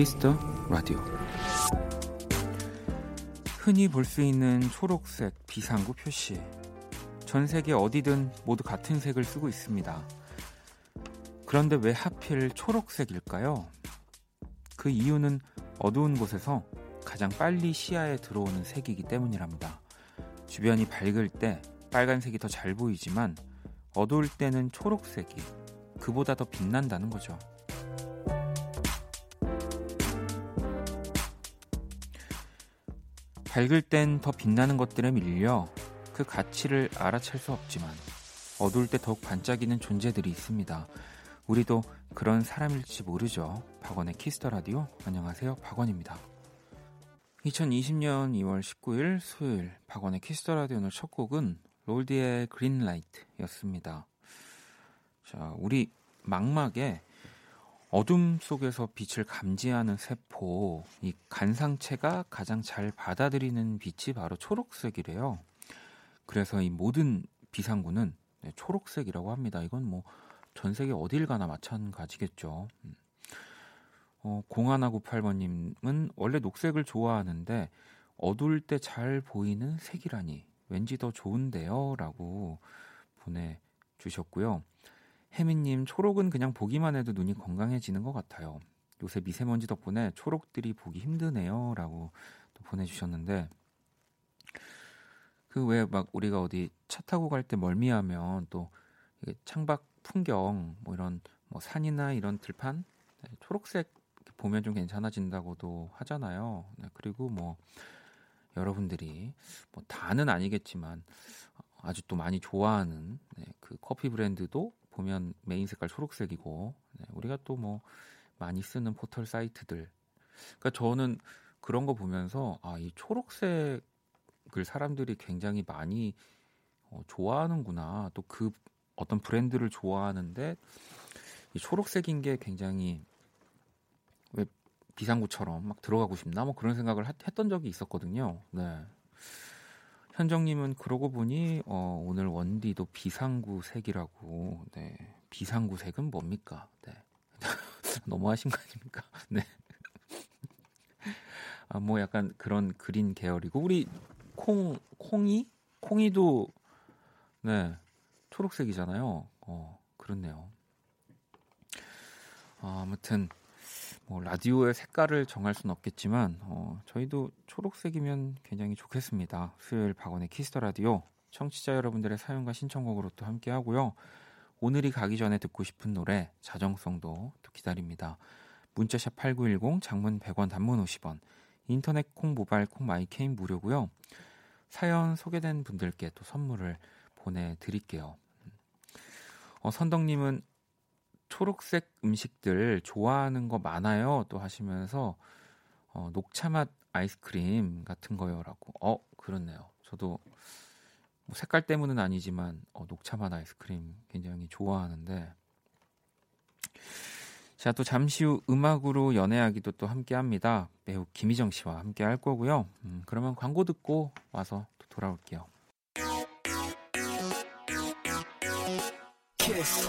Kiss the Radio 흔히 볼 수 있는 초록색 비상구 표시 전 세계 어디든 모두 같은 색을 쓰고 있습니다. 그런데 왜 하필 초록색일까요? 그 이유는 어두운 곳에서 가장 빨리 시야에 들어오는 색이기 때문이랍니다. 주변이 밝을 때 빨간색이 더 잘 보이지만 어두울 때는 초록색이 그보다 더 빛난다는 거죠. 밝을 땐 더 빛나는 것들에 밀려 그 가치를 알아챌 수 없지만 어두울 때 더욱 반짝이는 존재들이 있습니다. 우리도 그런 사람일지 모르죠. 박원의 Kiss the Radio. 안녕하세요. 박원입니다. 2020년 2월 19일 수요일 박원의 Kiss the Radio 오늘 첫 곡은 롤디의 그린라이트였습니다. 자, 우리 망막에 어둠 속에서 빛을 감지하는 세포, 이 간상체가 가장 잘 받아들이는 빛이 바로 초록색이래요. 그래서 이 모든 비상구는 네, 초록색이라고 합니다. 이건 뭐 전 세계 어딜 가나 마찬가지겠죠. 음. 어, 0198번님은 원래 녹색을 좋아하는데 어두울 때 잘 보이는 색이라니 왠지 더 좋은데요. 라고 보내주셨고요. 혜민님, 초록은 그냥 보기만 해도 눈이 건강해지는 것 같아요. 요새 미세먼지 덕분에 초록들이 보기 힘드네요. 라고 또 보내주셨는데, 그 왜 막 우리가 어디 차 타고 갈 때 멀미하면 또 창밖 풍경, 뭐 이런 뭐 산이나 이런 들판, 네, 초록색 보면 좀 괜찮아진다고도 하잖아요. 네, 그리고 뭐 여러분들이 뭐 다는 아니겠지만 아주 또 많이 좋아하는 네, 그 커피 브랜드도 보면 메인 색깔 초록색이고 네, 우리가 또 뭐 많이 쓰는 포털 사이트들 그러니까 저는 그런 거 보면서 아 이 초록색을 사람들이 굉장히 많이 어, 좋아하는구나 또 그 어떤 브랜드를 좋아하는데 이 초록색인 게 굉장히 왜 비상구처럼 막 들어가고 싶나 뭐 그런 생각을 했던 적이 있었거든요. 네. 현정님은 그러고 보니 어, 오늘 원디도 비상구 색이라고. 네. 비상구 색은 뭡니까? 네. 너무하신 거 아닙니까? 네. 아, 뭐 약간 그런 그린 계열이고 우리 콩 콩이 콩이도 네 초록색이잖아요. 어 그렇네요. 아, 아무튼 뭐 라디오의 색깔을 정할 수는 없겠지만 어, 저희도 초록색이면 굉장히 좋겠습니다. 수요일 박원의 Kiss the Radio 청취자 여러분들의 사연과 신청곡으로 또 함께 하고요. 오늘이 가기 전에 듣고 싶은 노래 자정송도 또 기다립니다. 문자샵 8910 장문 100원 단문 50원 인터넷 콩 모바일 콩 my K는 무료고요. 사연 소개된 분들께 또 선물을 보내드릴게요. 어, 선덕님은 초록색 음식들 좋아하는 거 많아요. 또 하시면서 어, 녹차맛 아이스크림 같은 거요라고. 어, 그렇네요. 저도 뭐 색깔 때문은 아니지만 어, 녹차맛 아이스크림 굉장히 좋아하는데 자, 또 잠시 후 음악으로 연애하기도 또 함께 합니다. 배우 김희정 씨와 함께 할 거고요. 음, 그러면 광고 듣고 와서 또 돌아올게요. 키스.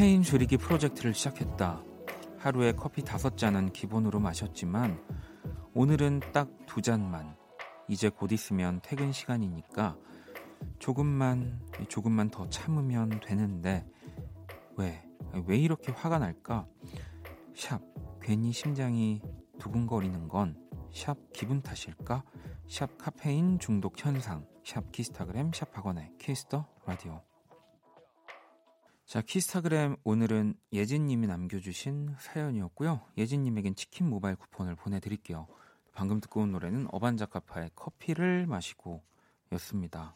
카페인 줄이기 프로젝트를 시작했다. 하루에 커피 다섯 잔은 기본으로 마셨지만 오늘은 딱 두 잔만. 이제 곧 있으면 퇴근 시간이니까 조금만 조금만 더 참으면 되는데 왜? 왜 이렇게 화가 날까? 샵 괜히 심장이 두근거리는 건 샵 기분 탓일까? 샵 카페인 중독 현상 샵 키스타그램 샵 박원의 Kiss the Radio 자, 키스타그램 오늘은 예진님이 남겨주신 사연이었고요. 예진님에겐 치킨 모바일 쿠폰을 보내드릴게요. 방금 듣고 온 노래는 어반자카파의 커피를 마시고 였습니다.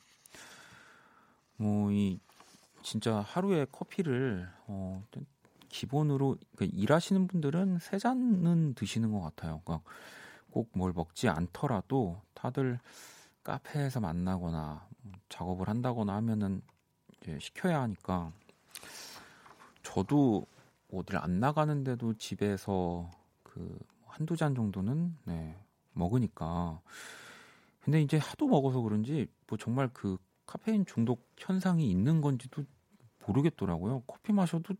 뭐 이 진짜 하루에 커피를 어 기본으로 그러니까 일하시는 분들은 세 잔은 드시는 것 같아요. 그러니까 꼭 뭘 먹지 않더라도 다들 카페에서 만나거나 작업을 한다거나 하면은 이제 시켜야 하니까 저도 어딜 안 나가는데도 집에서 그 한두 잔 정도는 네, 먹으니까 근데 이제 하도 먹어서 그런지 뭐 정말 그 카페인 중독 현상이 있는 건지도 모르겠더라고요. 커피 마셔도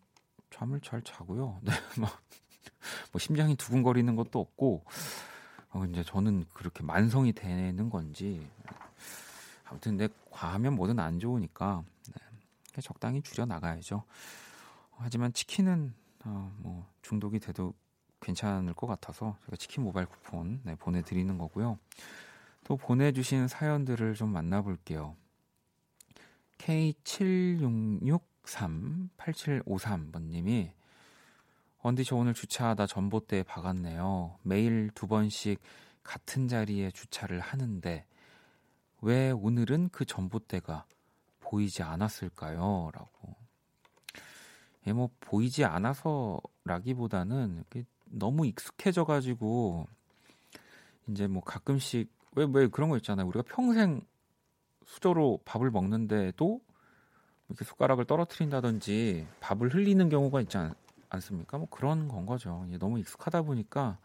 잠을 잘 자고요. 네, 뭐, 뭐 심장이 두근거리는 것도 없고 어, 이제 저는 그렇게 만성이 되는 건지 아무튼 내 과하면 뭐든 안 좋으니까 네, 적당히 줄여 나가야죠. 하지만 치킨은 어, 뭐 중독이 돼도 괜찮을 것 같아서 제가 치킨 모바일 쿠폰 네, 보내드리는 거고요. 또 보내주신 사연들을 좀 만나볼게요. K76638753번님이 언디 저 오늘 주차하다 전봇대에 박았네요. 매일 두 번씩 같은 자리에 주차를 하는데 왜 오늘은 그 전봇대가 보이지 않았을까요? 라고. 예, 뭐 보이지 않아서라기보다는 너무 익숙해져가지고 이제 뭐 가끔씩 왜 왜 그런 거 있잖아요. 우리가 평생 수저로 밥을 먹는데도 이렇게 숟가락을 떨어뜨린다든지 밥을 흘리는 경우가 있지 않, 않습니까? 뭐 그런 건 거죠. 너무 익숙하다 보니까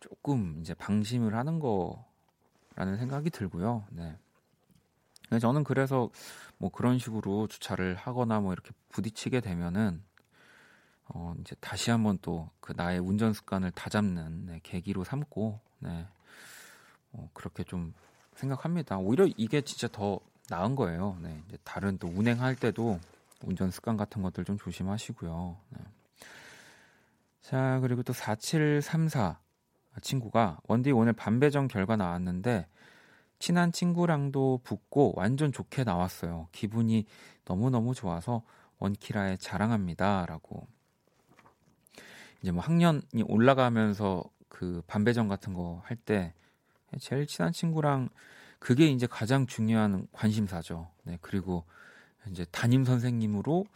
조금 이제 방심을 하는 거라는 생각이 들고요. 네. 저는 그래서 뭐 그런 식으로 주차를 하거나 뭐 이렇게 부딪히게 되면은 어 이제 다시 한번 또 그 나의 운전 습관을 다잡는 네, 계기로 삼고 네. 어 그렇게 좀 생각합니다. 오히려 이게 진짜 더 나은 거예요. 네. 이제 다른 또 운행할 때도 운전 습관 같은 것들 좀 조심하시고요. 네. 자, 그리고 또 4734 친구가 원디 오늘 반배정 결과 나왔는데 친한 친구랑도 붙고 완전 좋게 나왔어요. 기분이 너무너무 좋아서 원키라에 자랑합니다 라고. 이제 뭐 학년이 올라가면서 그 반배정 같은 거 할 때 제일 친한 친구랑 그게 이제 가장 중요한 관심사죠. 네, 그리고 이제 담임 선생님으로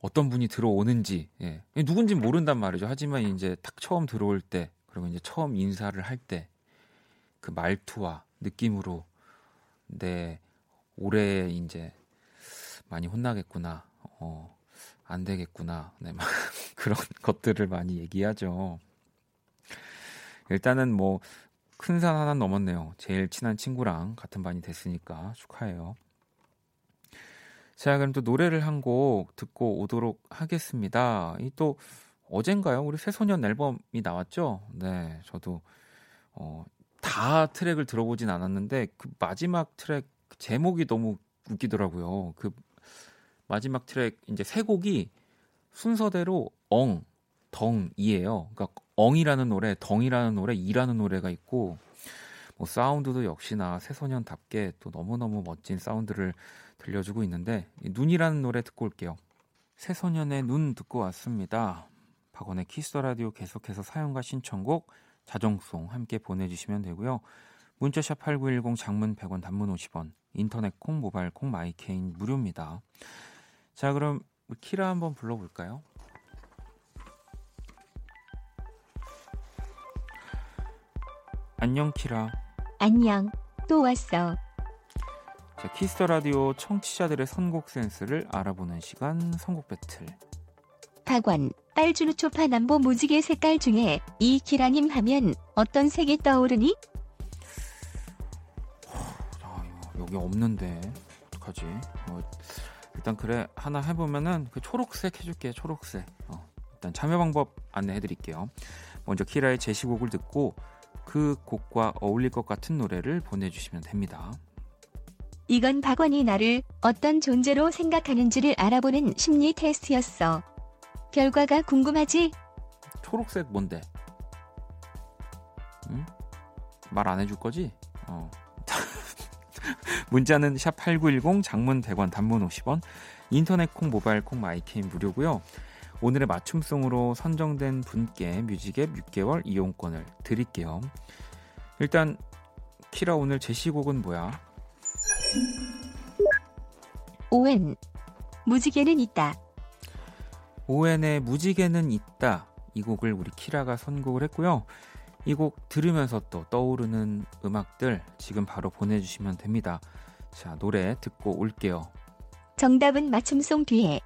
어떤 분이 들어오는지 예. 누군지 모른단 말이죠. 하지만 이제 딱 처음 들어올 때 그리고 이제 처음 인사를 할 때 그 말투와 느낌으로 내 올해 이제 많이 혼나겠구나. 어, 안 되겠구나. 네, 막 그런 것들을 많이 얘기하죠. 일단은 뭐 큰 산 하나 넘었네요. 제일 친한 친구랑 같은 반이 됐으니까 축하해요. 자, 그럼 또 노래를 한 곡 듣고 오도록 하겠습니다. 이 또 어젠가요? 우리 새소년 앨범이 나왔죠? 네, 저도 어, 다 트랙을 들어보진 않았는데 그 마지막 트랙 제목이 너무 웃기더라고요. 그 마지막 트랙 이제 세 곡이 순서대로 엉, 덩이에요. 그러니까 엉이라는 노래, 덩이라는 노래, 이라는 노래가 있고 뭐 사운드도 역시나 새소년답게 또 너무너무 멋진 사운드를 들려주고 있는데 눈이라는 노래 듣고 올게요. 새소년의 눈 듣고 왔습니다. 박원의 Kiss the Radio 계속해서 사연과 신청곡 자정송 함께 보내주시면 되고요. 문자샵 8910 장문 100원 단문 50원 인터넷 콩 모바일 콩 my K는 무료입니다. 자 그럼 키라 한번 불러볼까요? 안녕 키라 안녕 또 왔어 자, Kiss the Radio 청취자들의 선곡 센스를 알아보는 시간 선곡 배틀 박원 빨주노 초 파 남보 무지개 색깔 중에 이 키라님 하면 어떤 색이 떠오르니? 아, 여기 없는데 어떡하지? 어, 일단 그래 하나 해보면은 그 초록색 해줄게 초록색. 어, 일단 참여 방법 안내해드릴게요. 먼저 키라의 제시곡을 듣고 그 곡과 어울릴 것 같은 노래를 보내주시면 됩니다. 이건 박원이 나를 어떤 존재로 생각하는지를 알아보는 심리 테스트였어. 결과가 궁금하지? 초록색 뭔데? 응? 말 안 해줄 거지? 어. 문자는 샵 8910 장문 100원 단문 50원 인터넷 콩 모바일 콩 My K는 무료고요. 오늘의 맞춤송으로 선정된 분께 뮤직앱 6개월 이용권을 드릴게요. 일단 키라 오늘 제시곡은 뭐야? ON 무지개는 있다. ON의 무지개는 있다. 이 곡을 우리 키라가 선곡을 했고요. 이 곡 들으면서 또 떠오르는 음악들 지금 바로 보내주시면 됩니다. 자, 노래 듣고 올게요. 정답은 맞춤송 뒤에.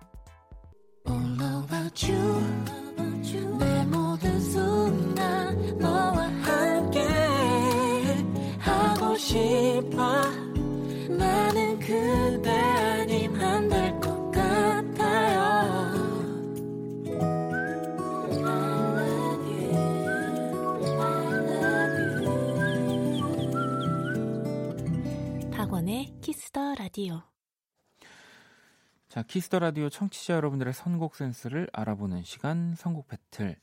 싶어 라디오 자, 키스터 라디오 청취자 여러분들의 선곡 센스를 알아보는 시간 선곡 배틀.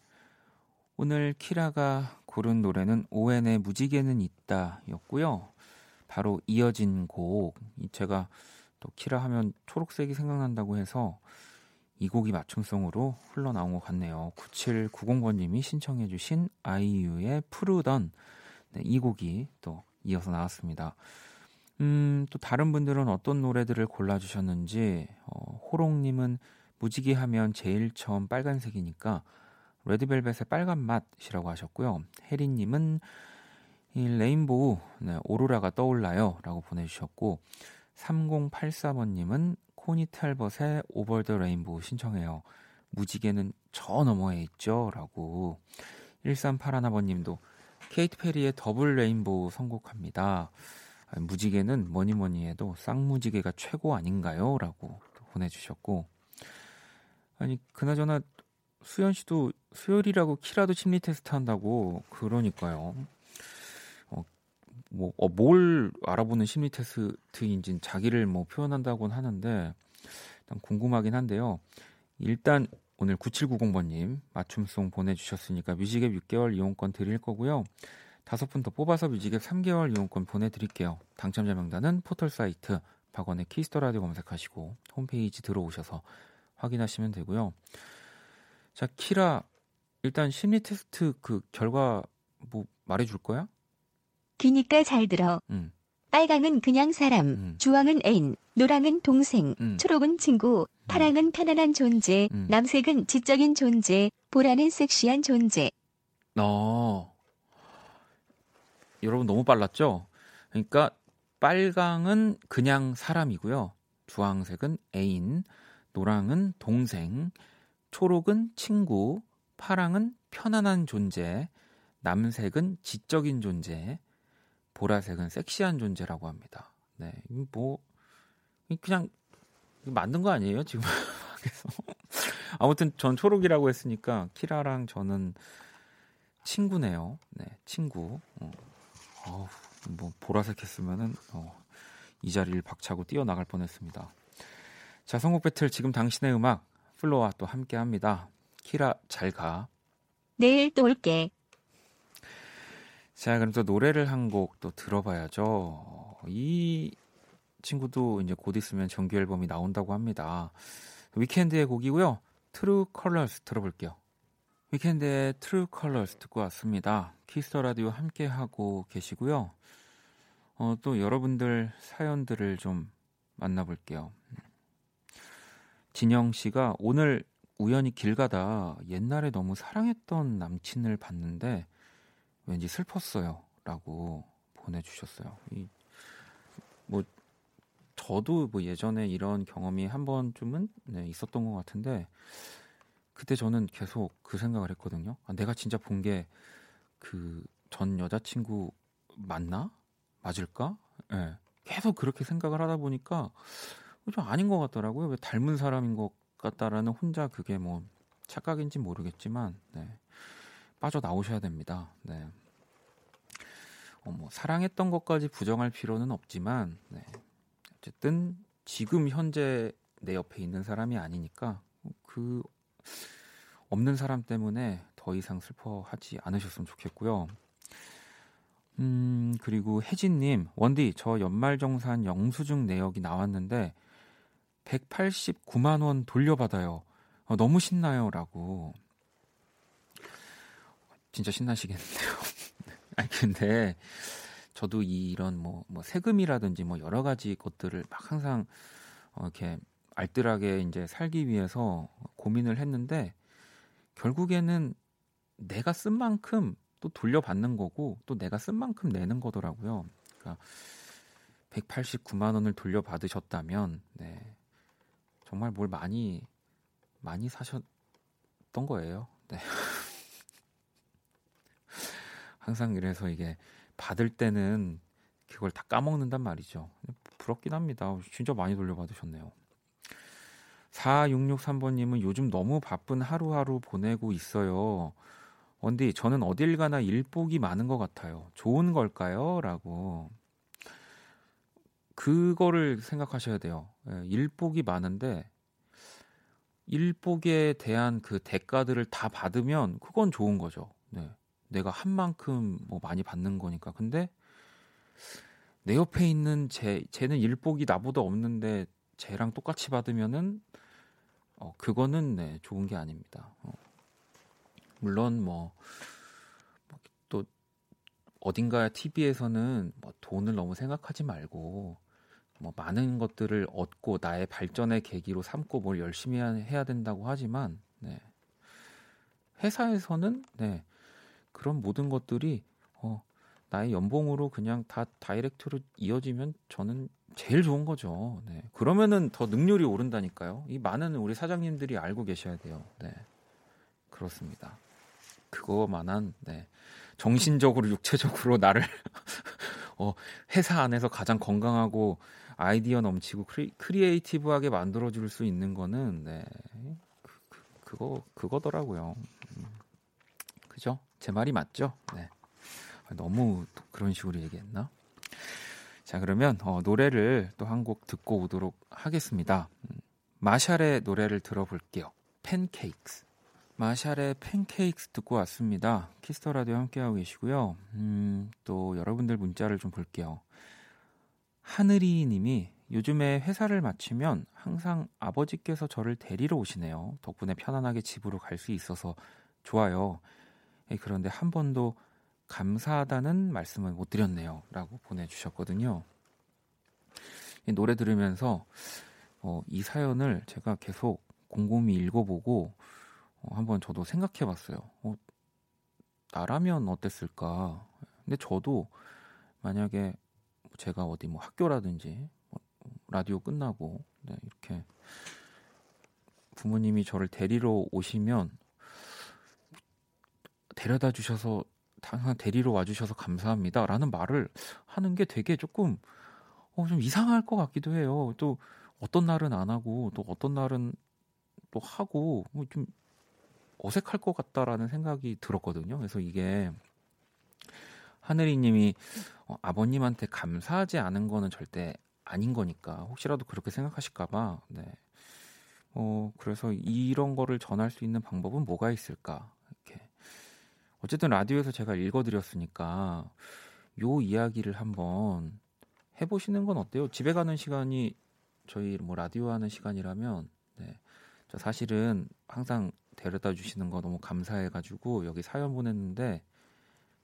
오늘 키라가 고른 노래는 오웬의 무지개는 있다였고요. 바로 이어진 곡 제가 또 키라 하면 초록색이 생각난다고 해서 이 곡이 맞춤송으로 흘러나온 것 같네요. 9790번님이 신청해주신 아이유의 푸르던 네, 이 곡이 또 이어서 나왔습니다. 음, 또 다른 분들은 어떤 노래들을 골라주셨는지 어, 호롱님은 무지개 하면 제일 처음 빨간색이니까 레드벨벳의 빨간 맛이라고 하셨고요. 혜리님은 이 rainbow 네, 오로라가 떠올라요 라고 보내주셨고 3084번님은 코니 탤벗의 Over the Rainbow 신청해요. 무지개는 저 너머에 있죠 라고 1381번님도 케이트 페리의 Double Rainbow 선곡합니다. 무지개는 뭐니 뭐니 해도 쌍무지개가 최고 아닌가요? 라고 보내주셨고 아니 그나저나 수현 씨도 수요일이라고 키라도 심리 테스트 한다고 그러니까요. 어, 뭐, 어, 뭘 알아보는 심리 테스트인지 자기를 뭐 표현한다고는 하는데 일단 궁금하긴 한데요. 일단 오늘 9790번님 맞춤송 보내주셨으니까 뮤직앱 6개월 이용권 드릴 거고요. 다섯 분 더 뽑아서 뮤직앱 3개월 이용권 보내드릴게요. 당첨자 명단은 포털 사이트 박원의 Kiss the Radio 검색하시고 홈페이지 들어오셔서 확인하시면 되고요. 자, 키라 일단 심리 테스트 그 결과 뭐 말해줄 거야? 기니까 잘 들어. 음. 빨강은 그냥 사람, 음. 주황은 애인, 노랑은 동생, 음. 초록은 친구, 음. 파랑은 편안한 존재, 음. 남색은 지적인 존재, 보라는 섹시한 존재. 어. 여러분 너무 빨랐죠? 그러니까 빨강은 그냥 사람이고요. 주황색은 애인, 노랑은 동생, 초록은 친구, 파랑은 편안한 존재, 남색은 지적인 존재, 보라색은 섹시한 존재라고 합니다. 네, 뭐 그냥 만든 거 아니에요 지금 그래서 아무튼 전 초록이라고 했으니까 키라랑 저는 친구네요. 네, 친구. 어, 어, 뭐 보라색 했으면은 어, 이 자리를 박차고 뛰어나갈 뻔했습니다. 자, 선곡 배틀 지금 당신의 음악 플로와 또 함께 합니다. 키라 잘 가. 내일 또 올게. 자, 그럼 또 노래를 한 곡 또 들어봐야죠. 이 친구도 이제 곧 있으면 정규 앨범이 나온다고 합니다. 위켄드의 곡이고요. True Colors 들어볼게요. 위켄드의 True Colors 듣고 왔습니다. Kiss the Radio 함께 하고 계시고요. 어, 또 여러분들 사연들을 좀 만나볼게요. 진영 씨가 오늘 우연히 길 가다 옛날에 너무 사랑했던 남친을 봤는데 왠지 슬펐어요. 라고 보내주셨어요. 이, 뭐, 저도 뭐 예전에 이런 경험이 한 번쯤은 네, 있었던 것 같은데 그때 저는 계속 그 생각을 했거든요. 아, 내가 진짜 본 게 그 전 여자친구 맞나? 맞을까? 예. 네. 계속 그렇게 생각을 하다 보니까 좀 아닌 것 같더라고요. 왜 닮은 사람인 것 같다라는 혼자 그게 뭐 착각인지 모르겠지만 네. 빠져 나오셔야 됩니다. 네. 어, 뭐 사랑했던 것까지 부정할 필요는 없지만 네. 어쨌든 지금 현재 내 옆에 있는 사람이 아니니까 그 없는 사람 때문에 더 이상 슬퍼하지 않으셨으면 좋겠고요. 음, 그리고 혜진님, 원디, 저 연말정산 영수증 내역이 나왔는데 189만 원 돌려받아요. 어, 너무 신나요. 라고. 진짜 신나시겠는데요. 아니, 근데 저도 이런 뭐, 뭐 세금이라든지 뭐 여러 가지 것들을 막 항상 어, 이렇게 알뜰하게 이제 살기 위해서 고민을 했는데 결국에는 내가 쓴 만큼 또 돌려받는 거고 또 내가 쓴 만큼 내는 거더라고요. 그러니까 189만 원을 돌려받으셨다면 네. 정말 뭘 많이 많이 사셨던 거예요. 네. 항상 이래서 이게 받을 때는 그걸 다 까먹는단 말이죠. 부럽긴 합니다. 진짜 많이 돌려받으셨네요. 4663번님은 요즘 너무 바쁜 하루하루 보내고 있어요. 원디, 저는 어딜 가나 일복이 많은 것 같아요. 좋은 걸까요? 라고. 그거를 생각하셔야 돼요. 예, 일복이 많은데, 일복에 대한 그 대가들을 다 받으면 그건 좋은 거죠. 네. 내가 한 만큼 뭐 많이 받는 거니까. 근데 내 옆에 있는 제, 쟤는 일복이 나보다 없는데 쟤랑 똑같이 받으면은 어, 그거는 네, 좋은 게 아닙니다. 어. 물론 뭐, 또 어딘가 TV에서는 뭐 돈을 너무 생각하지 말고 뭐 많은 것들을 얻고 나의 발전의 계기로 삼고 뭘 열심히 해야 된다고 하지만 네. 회사에서는 네. 그런 모든 것들이 어, 나의 연봉으로 그냥 다 다이렉트로 이어지면 저는 제일 좋은 거죠. 네. 그러면은 더 능률이 오른다니까요. 이 많은 우리 사장님들이 알고 계셔야 돼요. 네. 그렇습니다. 그거만한 네. 정신적으로 육체적으로 나를 어, 회사 안에서 가장 건강하고 아이디어 넘치고 cre, creative하게 만들어 줄 수 있는 거는 네. 그, 그, 그거 그거더라고요. 음. 그죠? 제 말이 맞죠? 네. 너무 그런 식으로 얘기했나? 자, 그러면 어, 노래를 또 한 곡 듣고 오도록 하겠습니다. 음, 마샬의 노래를 들어볼게요. Pancakes. 마샬의 Pancakes 듣고 왔습니다. Kiss the Radio 함께하고 계시고요. 음, 또 여러분들 문자를 좀 볼게요. 하늘이 님이 요즘에 회사를 마치면 항상 아버지께서 저를 데리러 오시네요. 덕분에 편안하게 집으로 갈 수 있어서 좋아요. 예, 그런데 한 번도 감사하다는 말씀을 못 드렸네요. 라고 보내주셨거든요. 노래 들으면서 어, 이 사연을 제가 계속 곰곰이 읽어보고 어, 한번 저도 생각해 봤어요. 어, 나라면 어땠을까? 근데 저도 만약에 제가 어디 뭐 학교라든지 뭐 라디오 끝나고 네, 이렇게 부모님이 저를 데리러 오시면 데려다 주셔서 항상 데리러 와주셔서 감사합니다라는 말을 하는 게 되게 조금 어, 좀 이상할 것 같기도 해요. 또 어떤 날은 안 하고 또 어떤 날은 또 하고 뭐 좀 어색할 것 같다라는 생각이 들었거든요. 그래서 이게 하늘이님이 어, 아버님한테 감사하지 않은 거는 절대 아닌 거니까 혹시라도 그렇게 생각하실까봐 네. 어 그래서 이런 거를 전할 수 있는 방법은 뭐가 있을까 어쨌든 라디오에서 제가 읽어드렸으니까 요 이야기를 한번 해보시는 건 어때요? 집에 가는 시간이 저희 뭐 라디오 하는 시간이라면 네. 저 사실은 항상 데려다 주시는 거 너무 감사해가지고 여기 사연 보냈는데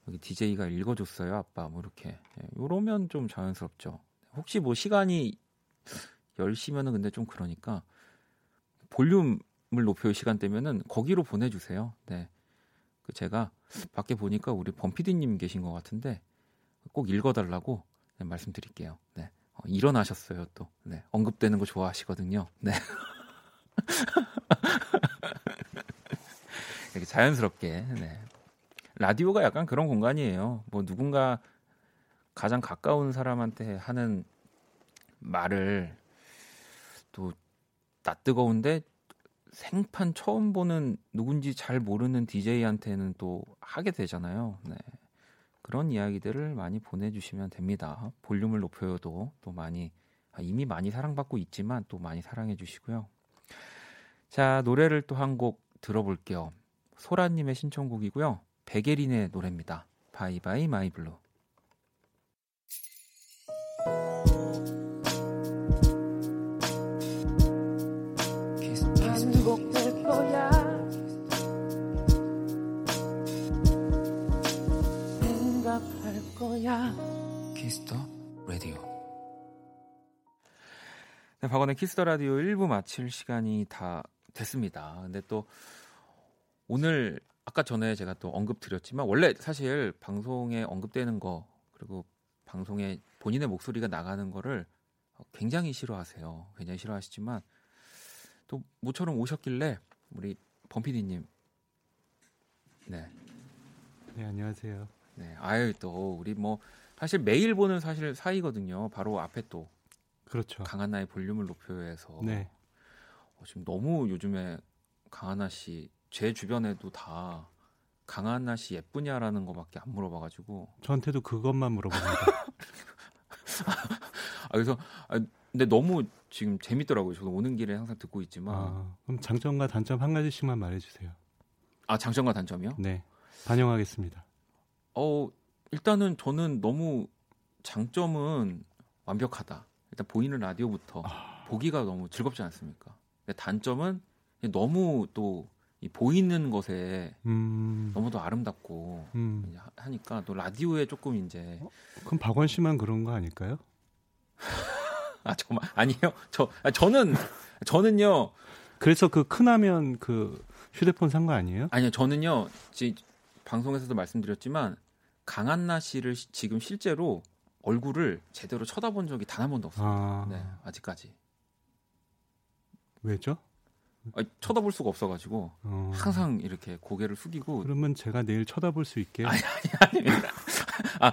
여기 DJ가 읽어줬어요 아빠 뭐 이렇게 네. 요러면 좀 자연스럽죠. 혹시 뭐 시간이 10시면은 근데 좀 그러니까 볼륨을 높여 시간대면은 거기로 보내주세요. 네. 그 제가 밖에 보니까 우리 범피디님 계신 것 같은데 꼭 읽어달라고 네, 말씀드릴게요. 네. 어, 일어나셨어요 또. 네. 언급되는 거 좋아하시거든요. 네. 이렇게 자연스럽게. 네. 라디오가 약간 그런 공간이에요. 뭐 누군가 가장 가까운 사람한테 하는 말을 또 낯뜨거운데 생판 처음 보는 누군지 잘 모르는 DJ한테는 또 하게 되잖아요. 네. 그런 이야기들을 많이 보내주시면 됩니다. 볼륨을 높여도 또 많이 아, 이미 많이 사랑받고 있지만 또 많이 사랑해 주시고요. 자 노래를 또 한 곡 들어볼게요. 소라님의 신청곡이고요. 백예린의 노래입니다. 바이바이 마이블루. 거야 Kiss the Radio 네, 박원의 Kiss the Radio 1부 마칠 시간이 다 됐습니다. 근데 또 오늘 아까 전에 제가 또 언급 드렸지만 원래 사실 방송에 언급되는 거 그리고 방송에 본인의 목소리가 나가는 거를 굉장히 싫어하세요. 굉장히 싫어하시지만 또 모처럼 오셨길래 우리 범피디님 네. 네 안녕하세요. 네 아유 또 우리 뭐 사실 매일 보는 사실 사이거든요. 바로 앞에 또 그렇죠. 강한 나의 볼륨을 높여서 네. 어, 지금 너무 요즘에 강한나 씨 제 주변에도 다 강한나 씨 예쁘냐라는 거밖에 안 물어봐가지고 저한테도 그것만 물어봅니다. 아, 그래서 아, 근데 너무 지금 재밌더라고요. 저도 오는 길에 항상 듣고 있지만. 아, 그럼 장점과 단점 한 가지씩만 말해주세요. 아 장점과 단점이요? 네, 반영하겠습니다. 어 일단은 저는 너무 장점은 완벽하다. 일단 보이는 라디오부터 아... 보기가 너무 즐겁지 않습니까? 단점은 너무 또이 보이는 것에 음... 너무 더 아름답고 음... 하니까 또 라디오에 조금 이제 어? 그럼 박원 씨만 그런 거 아닐까요? 아 정말 아니에요. 저 아, 저는 저는요. 그래서 그 큰화면 그 휴대폰 산 거 아니에요? 아니요. 저는요. 지, 방송에서도 말씀드렸지만 강한나 씨를 시, 지금 실제로 얼굴을 제대로 쳐다본 적이 단 한 번도 없어요. 아... 네, 아직까지. 왜죠? 아, 쳐다볼 수가 없어가지고 어... 항상 이렇게 고개를 숙이고. 그러면 제가 내일 쳐다볼 수 있게. 아니 아니 아닙니다. 아,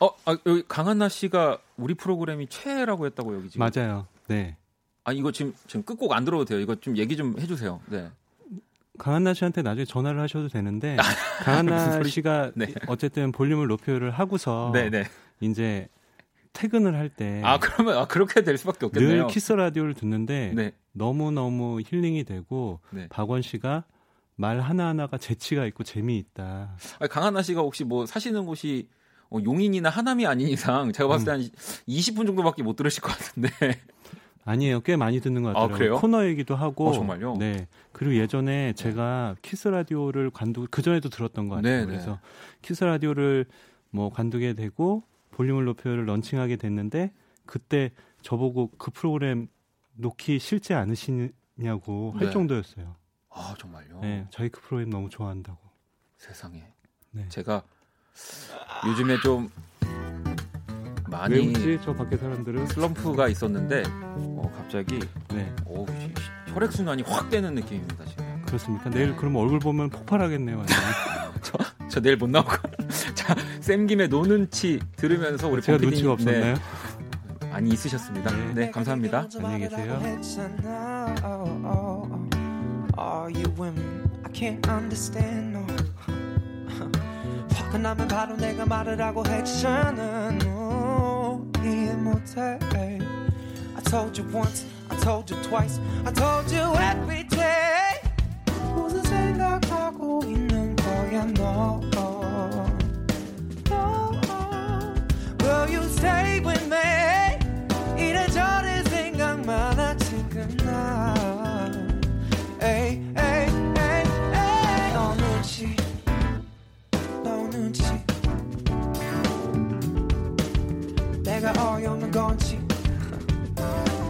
어, 아, 여기 강한나 씨가 우리 프로그램이 최애라고 했다고 여기 지금. 맞아요. 네. 아 이거 지금 지금 끝곡 안 들어도 돼요. 이거 좀 얘기 좀 해주세요. 네. 강한나 씨한테 나중에 전화를 하셔도 되는데 강한나 씨가 네. 어쨌든 볼륨을 높여를 하고서 네, 네. 이제 퇴근을 할 때 아 그러면 아 그렇게 될 수밖에 없겠네요. 늘 키스 라디오를 듣는데 네. 너무 너무 힐링이 되고 네. 박원 씨가 말 하나 하나가 재치가 있고 재미있다. 아니, 강한나 씨가 혹시 뭐 사시는 곳이 어, 용인이나 하남이 아닌 이상 제가 봤을 때한 음. 20분 정도밖에 못 들으실 것 같은데. 아니에요. 꽤 많이 듣는 것 아, 같아요. 아, 코너이기도 하고. 어, 정말요? 네. 그리고 예전에 제가 키스 라디오를 관두 그 전에도 들었던 것 같아요. 네, 네. 그래서 키스 라디오를 뭐 관두게 되고 볼륨을 높여를 런칭하게 됐는데 그때 저보고 그 프로그램 놓기 싫지 않으시냐고 할 네. 정도였어요. 아 정말요? 네, 저희 그 프로그램 너무 좋아한다고. 세상에. 네. 제가 요즘에 좀 많이 왜 웃지? 저 밖에 사람들은 슬럼프가 있었는데 어, 갑자기 네. 오, 혈액 순환이 확 되는 느낌입니다 지금. 그렇습니까? 내일 그럼 얼굴 보면 폭발하겠네요. 저, 저 내일 못 나오고. 자, 쌤김에 노는치 들으면서 우리 제가 눈치가 없었나요? 네, 많이 있으셨습니다. 네, 네 감사합니다. 안녕히 계세요. 화나면 바로 내가 말을 하고 했잖아 너 이해 못해 I told you once I told you twice. I told you every day. 무슨 생각하고 있는 거야 너? Will you stay with me? 이래저래 생각 많아 지금 나 에이 에이 에이 에이. 너 눈치. 너 눈치. 내가 어이없는 건지.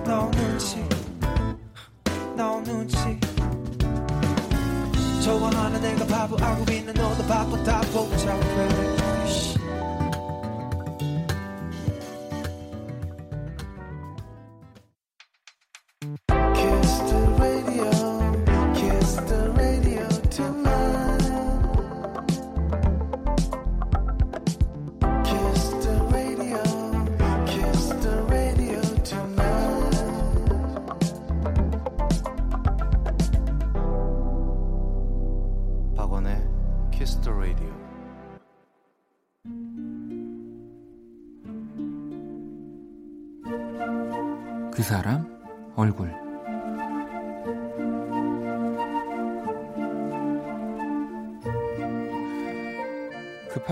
너 눈치 내가 바보 알고 있는 너도 바보 다 복잡해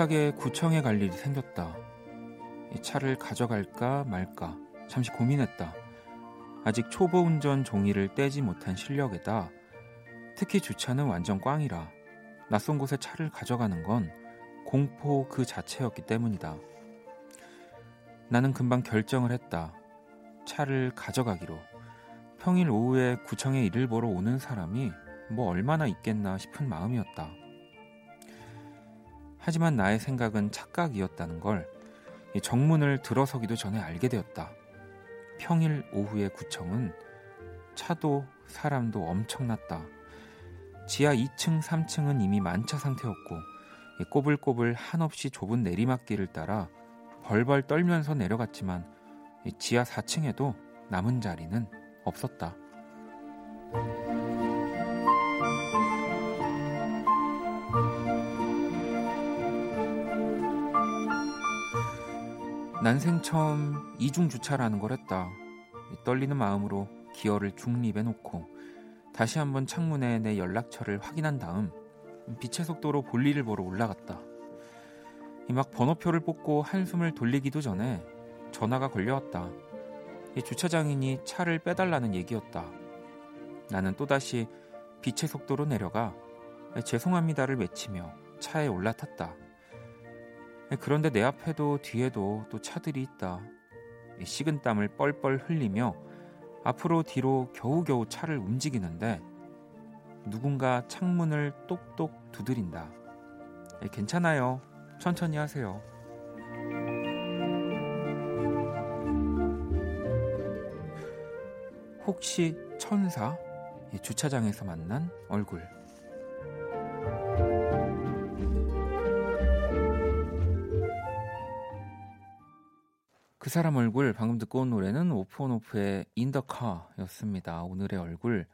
급하게 구청에 갈 일이 생겼다. 이 차를 가져갈까 말까 잠시 고민했다. 아직 초보 운전 종이를 떼지 못한 실력에다 특히 주차는 완전 꽝이라 낯선 곳에 차를 가져가는 건 공포 그 자체였기 때문이다. 나는 금방 결정을 했다. 차를 가져가기로 평일 오후에 구청에 일을 보러 오는 사람이 뭐 얼마나 있겠나 싶은 마음이었다. 하지만 나의 생각은 착각이었다는 걸 정문을 들어서기도 전에 알게 되었다. 평일 오후의 구청은 차도 사람도 엄청났다. 지하 2층, 3층은 이미 만차 상태였고 꼬불꼬불 한없이 좁은 내리막길을 따라 벌벌 떨면서 내려갔지만 지하 4층에도 남은 자리는 없었다. 난생 처음 이중 주차라는 걸 했다. 떨리는 마음으로 기어를 중립에 놓고 다시 한번 창문에 내 연락처를 확인한 다음 빛의 속도로 볼일을 보러 올라갔다. 막 번호표를 뽑고 한숨을 돌리기도 전에 전화가 걸려왔다. 주차장인이 차를 빼달라는 얘기였다. 나는 또다시 빛의 속도로 내려가 죄송합니다를 외치며 차에 올라탔다. 그런데 내 앞에도 뒤에도 또 차들이 있다. 식은 땀을 뻘뻘 흘리며 앞으로 뒤로 겨우겨우 차를 움직이는데 누군가 창문을 똑똑 두드린다. 괜찮아요. 천천히 하세요. 혹시 천사? 주차장에서 만난 얼굴. 그 사람 얼굴 방금 듣고 온 노래는 오프온오프의 인더카였습니다. 오늘의 얼굴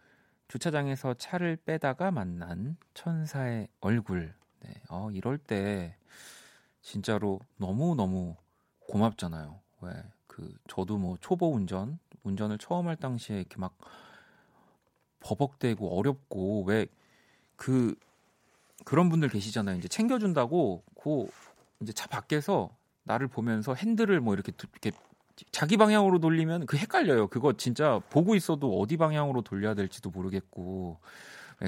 주차장에서 차를 빼다가 만난 천사의 얼굴. 네, 어, 이럴 때 진짜로 너무 너무 고맙잖아요. 왜? 그 저도 뭐 초보 운전 운전을 처음 할 당시에 이렇게 막 버벅대고 어렵고 왜 그 그런 분들 계시잖아요. 이제 챙겨준다고 고 이제 차 밖에서 나를 보면서 핸들을 뭐 이렇게 이렇게 자기 방향으로 돌리면 그 헷갈려요. 그거 진짜 보고 있어도 어디 방향으로 돌려야 될지도 모르겠고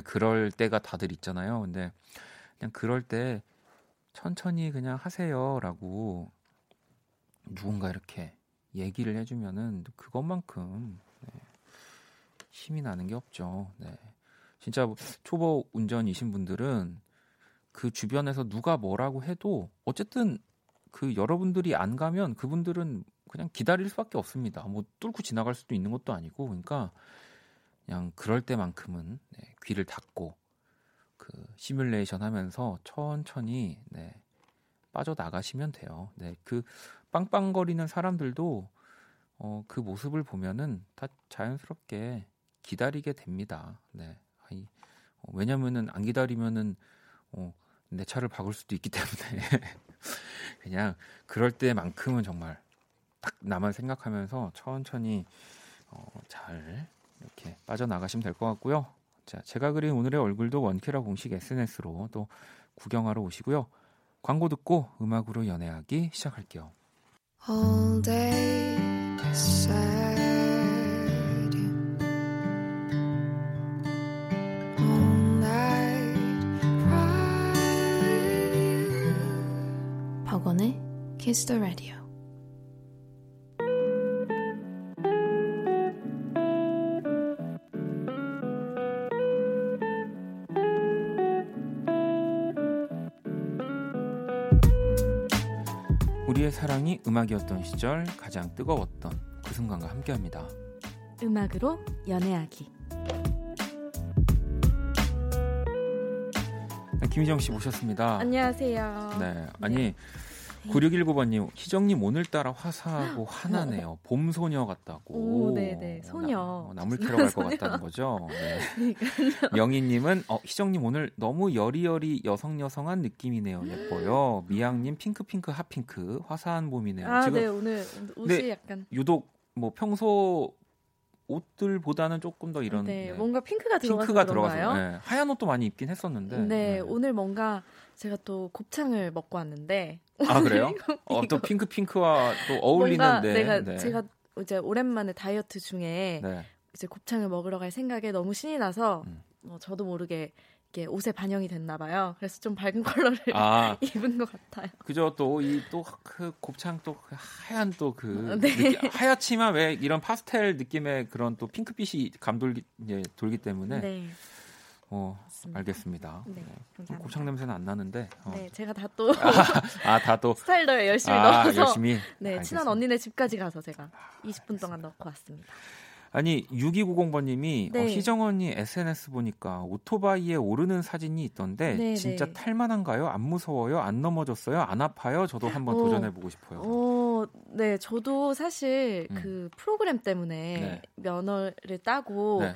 그럴 때가 다들 있잖아요. 근데 그냥 그럴 때 천천히 그냥 하세요라고 누군가 이렇게 얘기를 해주면은 그것만큼 네, 힘이 나는 게 없죠. 네. 진짜 초보 운전이신 분들은 그 주변에서 누가 뭐라고 해도 어쨌든 그 여러분들이 안 가면 그분들은 그냥 기다릴 수밖에 없습니다. 뭐 뚫고 지나갈 수도 있는 것도 아니고 그러니까 그냥 그럴 때만큼은 네, 귀를 닫고 그 시뮬레이션 하면서 천천히 네, 빠져 나가시면 돼요. 네, 그 빵빵거리는 사람들도 어, 그 모습을 보면은 다 자연스럽게 기다리게 됩니다. 네, 아니, 어, 왜냐면은 안 기다리면은 어, 내 차를 박을 수도 있기 때문에 그냥 그럴 때만큼은 정말 딱 나만 생각하면서 천천히 어, 잘 이렇게 빠져나가시면 될 것 같고요. 자, 제가 그린 오늘의 얼굴도 원키라 공식 SNS로 또 구경하러 오시고요. 광고 듣고 음악으로 연애하기 시작할게요. All day. Kiss the Radio. 우리의 사랑이 음악이었던 시절 가장 뜨거웠던 그 순간과 함께합니다. 음악으로 연애하기. 네, 김희정 씨 모셨습니다. 안녕하세요. 네, 아니 네. 9619번님, 희정님 오늘따라 화사하고 환하네요. 봄 소녀 같다고. 오, 네네. 네. 소녀. 어, 나물 캐러 갈 것 같다는 거죠. 네. 명희님은, 어, 희정님 오늘 너무 여리여리 여성여성한 느낌이네요. 예뻐요. 미양님 핑크핑크 핫핑크. 화사한 봄이네요. 아, 지금 네. 오늘 옷이 네, 약간. 유독 뭐 평소 옷들보다는 조금 더 이런 네, 네. 뭔가 핑크가 들어가서 핑크가 들어가서 네. 하얀 옷도 많이 입긴 했었는데 네, 네, 오늘 뭔가 제가 또 곱창을 먹고 왔는데 아 그래요? 어, 또 핑크 핑크와 또 어울리는데 내가 네. 제가 이제 오랜만에 다이어트 중에 네. 이제 곱창을 먹으러 갈 생각에 너무 신이 나서 음. 어, 저도 모르게 이게 옷에 반영이 됐나 봐요. 그래서 좀 밝은 컬러를 아, 입은 것 같아요. 그죠. 또 이 또 그 곱창 또 그 하얀 또그 네. 하얗지만 왜 이런 파스텔 느낌의 그런 또 핑크빛이 감돌기 이제 돌기 때문에 네. 어, 맞습니다. 알겠습니다. 네, 네. 곱창 냄새는 안 나는데. 어. 네, 제가 다 또. 아, 다 또. 스타일러 열심히 아, 넣어서. 열심히. 네, 알겠습니다. 친한 언니네 집까지 가서 제가 20분 동안 넣고 왔습니다. 아니 6290번님이 어, 네. 어, 희정 언니 SNS 보니까 오토바이에 오르는 사진이 있던데 네, 진짜 네. 탈만한가요? 안 무서워요? 안 넘어졌어요? 안 아파요? 저도 한번 어, 도전해 보고 싶어요. 어, 네, 저도 사실 음. 그 프로그램 때문에 네. 면허를 따고 네.